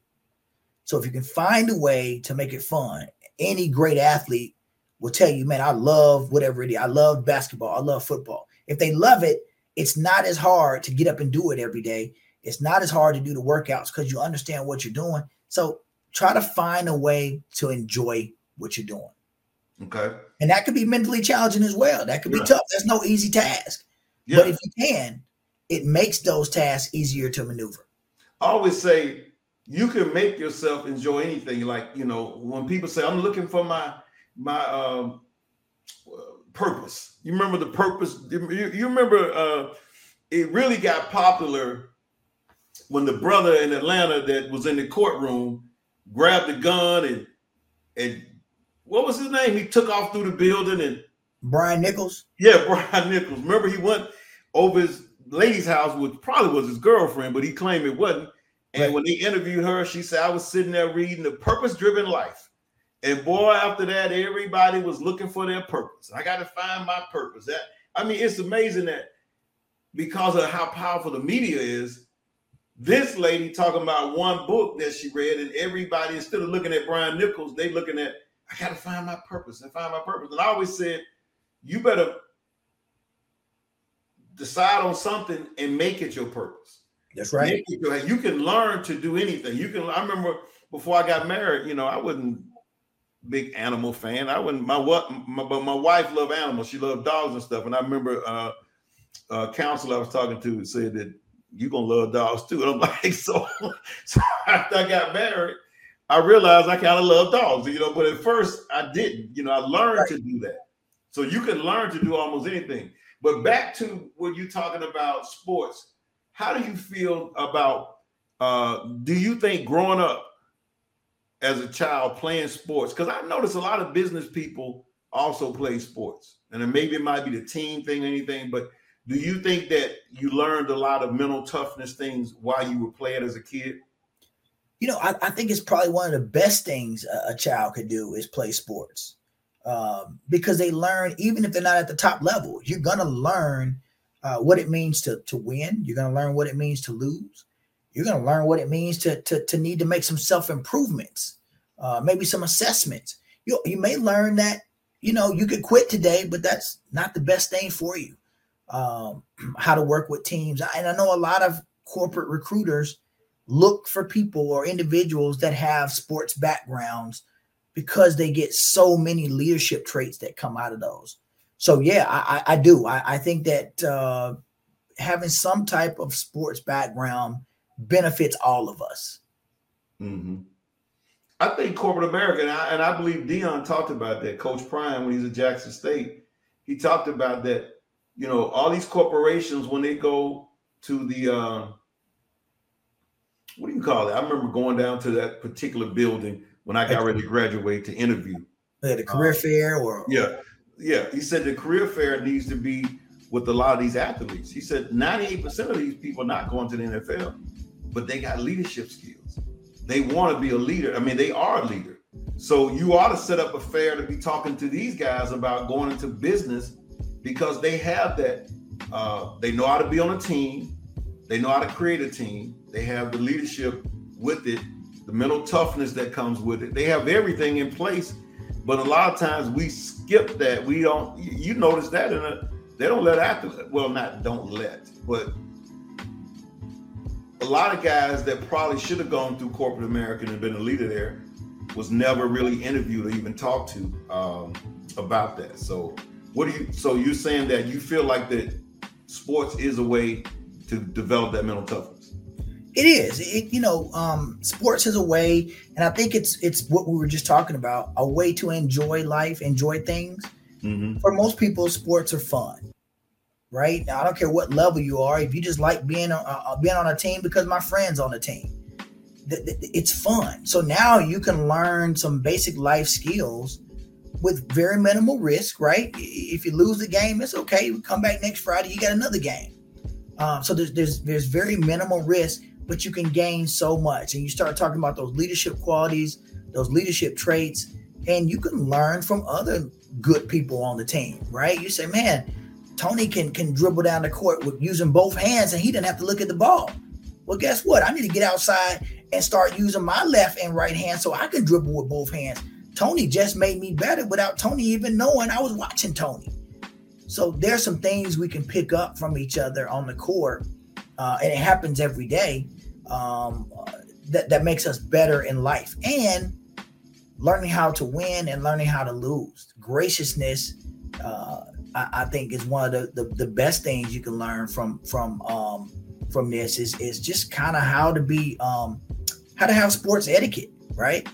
So if you can find a way to make it fun, any great athlete will tell you, man, I love whatever it is. I love basketball. I love football. If they love it, it's not as hard to get up and do it every day. It's not as hard to do the workouts because you understand what you're doing. So try to find a way to enjoy what you're doing. Okay. And that could be mentally challenging as well. That could be tough. That's no easy task. Yeah. But if you can, it makes those tasks easier to maneuver. I always say you can make yourself enjoy anything. Like you know, when people say I'm looking for my my um, purpose. You remember the purpose? You, you remember uh, it really got popular when the brother in Atlanta that was in the courtroom grabbed the gun and and what was his name? He took off through the building and Brian Nichols. yeah, Brian Nichols. Remember, he went over his lady's house, which probably was his girlfriend, but he claimed it wasn't. And when they interviewed her, she said, I was sitting there reading The Purpose Driven Life. And boy, after that, everybody was looking for their purpose. I got to find my purpose. That I mean, it's amazing that because of how powerful the media is, this lady talking about one book that she read, and everybody instead of looking at Brian Nichols, they looking at I got to find my purpose and find my purpose. And I always said, you better decide on something and make it your purpose. That's right. Make it your- You can learn to do anything. You can. I remember before I got married, you know, I wasn't big animal fan. I wouldn't. My what? My, but my wife loved animals. She loved dogs and stuff. And I remember uh, a counselor I was talking to said that you're gonna love dogs too. And I'm like, so. So after I got married, I realized I kind of love dogs. You know, but at first I didn't. You know, I learned to do that. So you can learn to do almost anything. But back to what you're talking about sports. How do you feel about? Uh, do you think growing up as a child playing sports? Because I notice a lot of business people also play sports, and maybe it might be the team thing, or anything. But do you think that you learned a lot of mental toughness things while you were playing as a kid? You know, I, I think it's probably one of the best things a, a child could do is play sports um, because they learn, even if they're not at the top level, you're going to learn uh, what it means to, to win. You're going to learn what it means to lose. You're going to learn what it means to, to, to need to make some self improvements, uh, maybe some assessments. You, you may learn that, you know, you could quit today, but that's not the best thing for you. Um, how to work with teams. And I know a lot of corporate recruiters look for people or individuals that have sports backgrounds because they get so many leadership traits that come out of those. So yeah, I, I, do. I, I think that uh, having some type of sports background benefits all of us. Mm-hmm. I think corporate America, and I, and I believe Deion talked about that. Coach Prime, when he's at Jackson State, he talked about that. You know, all these corporations when they go to the uh, what do you call it? I remember going down to that particular building when I got ready to graduate to interview. Yeah, the career fair or Yeah, yeah. He said the career fair needs to be with a lot of these athletes. He said 98% of these people are not going to the NFL, but they got leadership skills. They want to be a leader. I mean, they are a leader. So you ought to set up a fair to be talking to these guys about going into business because they have that. Uh, they know how to be on a team. They know how to create a team. They have the leadership with it, the mental toughness that comes with it. They have everything in place. But a lot of times we skip that. We don't. You notice that in a, they don't let athletes. Well, not don't let, but a lot of guys that probably should have gone through corporate America and been a leader there was never really interviewed or even talked to um, about that. So, what do you? So you're saying that you feel like that sports is a way to develop that mental toughness? It is. It, you know, um, sports is a way, and I think it's it's what we were just talking about, a way to enjoy life, enjoy things. Mm-hmm. For most people, sports are fun, right? Now, I don't care what level you are. If you just like being on, uh, being on a team because my friends on the team, th- th- it's fun. So now you can learn some basic life skills with very minimal risk, right? If you lose the game, it's okay. You come back next Friday, you got another game. Um, so there's there's there's very minimal risk, but you can gain so much. And you start talking about those leadership qualities, those leadership traits, and you can learn from other good people on the team, right? You say, man, Tony can can dribble down the court with using both hands, and he didn't have to look at the ball. Well, guess what? I need to get outside and start using my left and right hand so I can dribble with both hands. Tony just made me better without Tony even knowing I was watching Tony. So there's some things we can pick up from each other on the court, uh, and it happens every day. Um, uh, that that makes us better in life and learning how to win and learning how to lose. Graciousness, uh, I, I think, is one of the, the, the best things you can learn from from um, from this. Is is just kind of how to be um, how to have sports etiquette, right?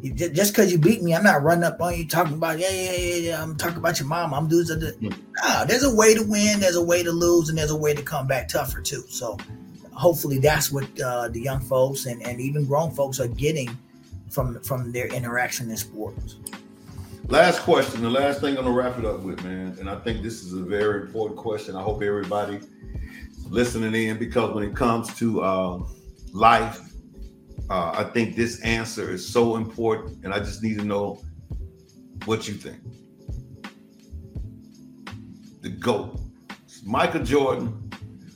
You, just because you beat me, I'm not running up on you talking about yeah yeah yeah. yeah I'm talking about your mom. I'm doing the nah, There's a way to win. There's a way to lose, and there's a way to come back tougher too. So hopefully that's what uh, the young folks and, and even grown folks are getting from from their interaction in sports. Last question, the last thing I'm gonna wrap it up with, man. And I think this is a very important question. I hope everybody listening in because when it comes to uh, life, uh, I think this answer is so important, and I just need to know what you think. The GOAT, Michael Jordan,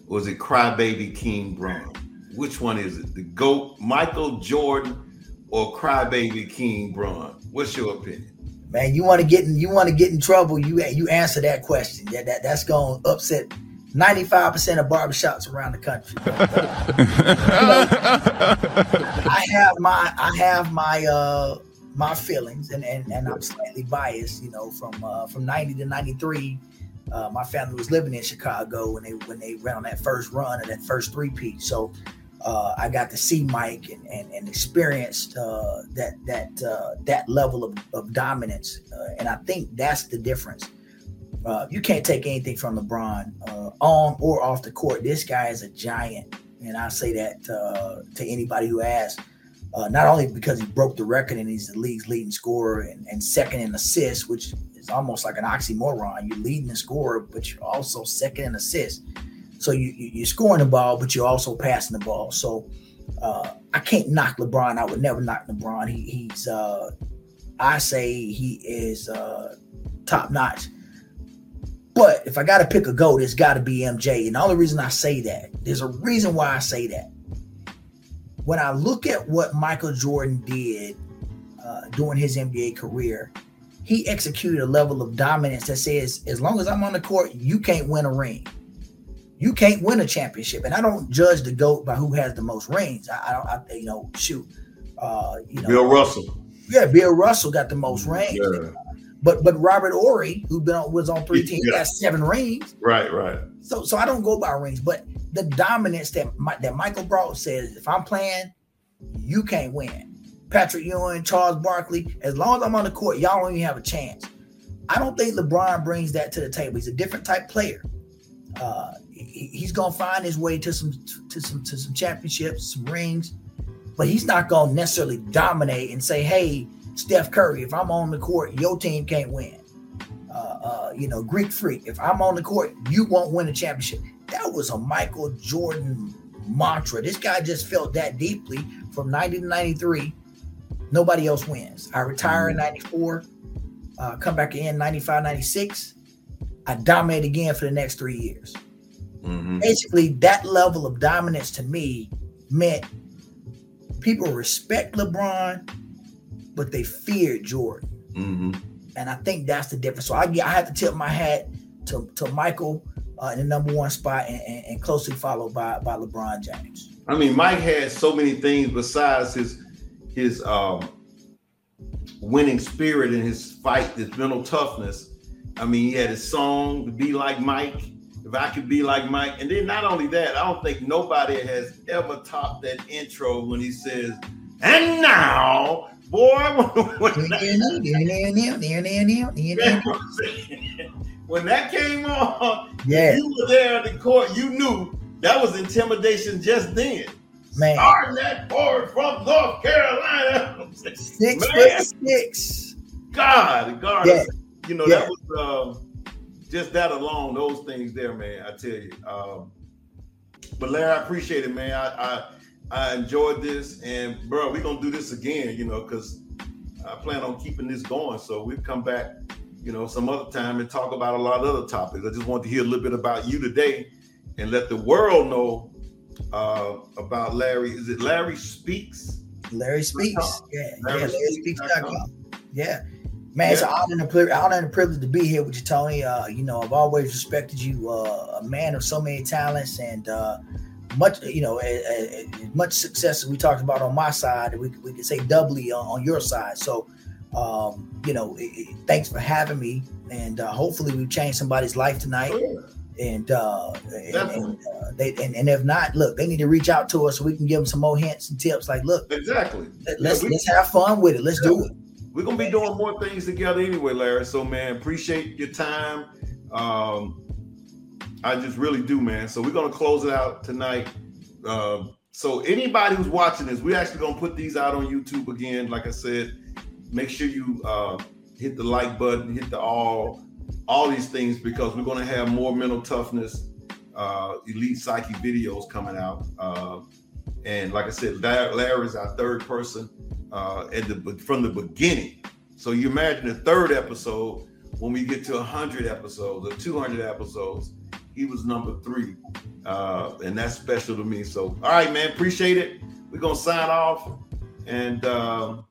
or is it Crybaby King Bron? Which one is it? The GOAT, Michael Jordan, or Crybaby King Bron? What's your opinion? Man, you want to get in you want to get in trouble, you you answer that question. Yeah, that, that's gonna upset 95% of barbershops around the country. I have my I have my uh my feelings and, and and I'm slightly biased, you know, from uh from 90 to 93. Uh, my family was living in Chicago when they when they ran on that first run of that first three peat. So uh, I got to see Mike and and, and experienced uh, that that uh, that level of, of dominance, uh, and I think that's the difference. Uh, you can't take anything from LeBron uh, on or off the court. This guy is a giant, and I say that to anybody who asks. Not only because he broke the record and he's the league's leading scorer and, and second in assists, which is almost like an oxymoron. You're leading the scorer, but you're also second in assists. So you, you you're scoring the ball, but you're also passing the ball. So uh, I can't knock LeBron. I would never knock LeBron. He, he's uh, I say he is uh, top notch. But if I got to pick a goat, it's got to be MJ. And the only reason I say that, there's a reason why I say that. When I look at what Michael Jordan did uh, during his NBA career, he executed a level of dominance that says, as long as I'm on the court, you can't win a ring. You can't win a championship. And I don't judge the GOAT by who has the most rings. I, I don't, I, you know, shoot. Uh, you know, Bill Russell. Yeah, Bill Russell got the most rings. Yeah. But but Robert Horry, who been on, was on three teams, Yeah. got seven rings. Right, right. So so I don't go by rings, but the dominance that Mi- that Michael brought says if I'm playing, you can't win. Patrick Ewing, Charles Barkley, as long as I'm on the court, y'all don't even have a chance. I don't think LeBron brings that to the table. He's a different type player. Uh, he's gonna find his way to some to some to some championships, some rings, but he's not gonna necessarily dominate and say, "Hey, Steph Curry, if I'm on the court, your team can't win." Uh, uh, you know, Greek Freak, if I'm on the court, you won't win a championship. That was a Michael Jordan mantra. This guy just felt that deeply from 90 to 93. Nobody else wins. I retire in 94, uh, come back in 95, 96. I dominate again for the next three years. Mm-hmm. Basically, that level of dominance to me meant people respect LeBron, but they feared Jordan. Mm-hmm. And I think that's the difference. So I, I have to tip my hat to, to Michael uh, in the number one spot and, and, and closely followed by, by LeBron James. I mean, Mike had so many things besides his his um, winning spirit and his fight, his mental toughness. I mean, he had his song to be like Mike. If I could be like Mike, and then not only that, I don't think nobody has ever topped that intro when he says, "And now, boy." when when that came on, Yeah. you were there in the court. You knew that was intimidation just then. Man. Starting that boy from North Carolina. Six Man. foot six. God, God, Yeah. you know Yeah. that was um, just that alone. Those things there, man. I tell you. Um, but Larry, I appreciate it, man. I I, I enjoyed this, and bro, we're gonna do this again. You know, because I plan on keeping this going. So we'll come back, you know, some other time and talk about a lot of other topics. I just want to hear a little bit about you today, and let the world know uh, about Larry. Is it Larry Speaks? Larry Speaks. Yeah, Larry yeah. LarrySpeaks.com. Yeah. Man, it's an honor and, a honor and a privilege to be here with you, Tony. Uh, you know, I've always respected you, uh, a man of so many talents, and uh, much, you know, as much success as we talked about on my side, we we could say doubly on, on your side. So, um, you know, it, it, thanks for having me, and uh, hopefully we've changed somebody's life tonight. And uh, and, and, uh, they and, and if not, look, they need to reach out to us so we can give them some more hints and tips. Like, look, exactly. Let, us Yeah, we- let's have fun with it. Let's do it. We're gonna be doing more things together anyway, Larry. So man, appreciate your time. Um, I just really do, man. So we're gonna close it out tonight. Um, so anybody who's watching this, we're actually gonna put these out on YouTube again. Like I said, make sure you uh, hit the like button, hit the all, all these things because we're gonna have more mental toughness, uh, elite psyche videos coming out. Uh, and like I said, Larry is our third person uh, at the from the beginning. So you imagine the third episode when we get to hundred episodes or two hundred episodes, he was number three, uh, and that's special to me. So all right, man, appreciate it. We're gonna sign off, and um,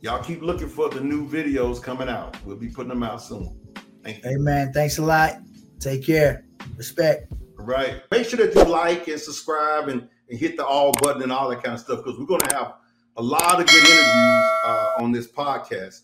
y'all keep looking for the new videos coming out. We'll be putting them out soon. Thank you. Hey man, thanks a lot. Take care. Respect. Right. Make sure that you like and subscribe and, and hit the all button and all that kind of stuff because we're to have a lot of good interviews uh, on this podcast.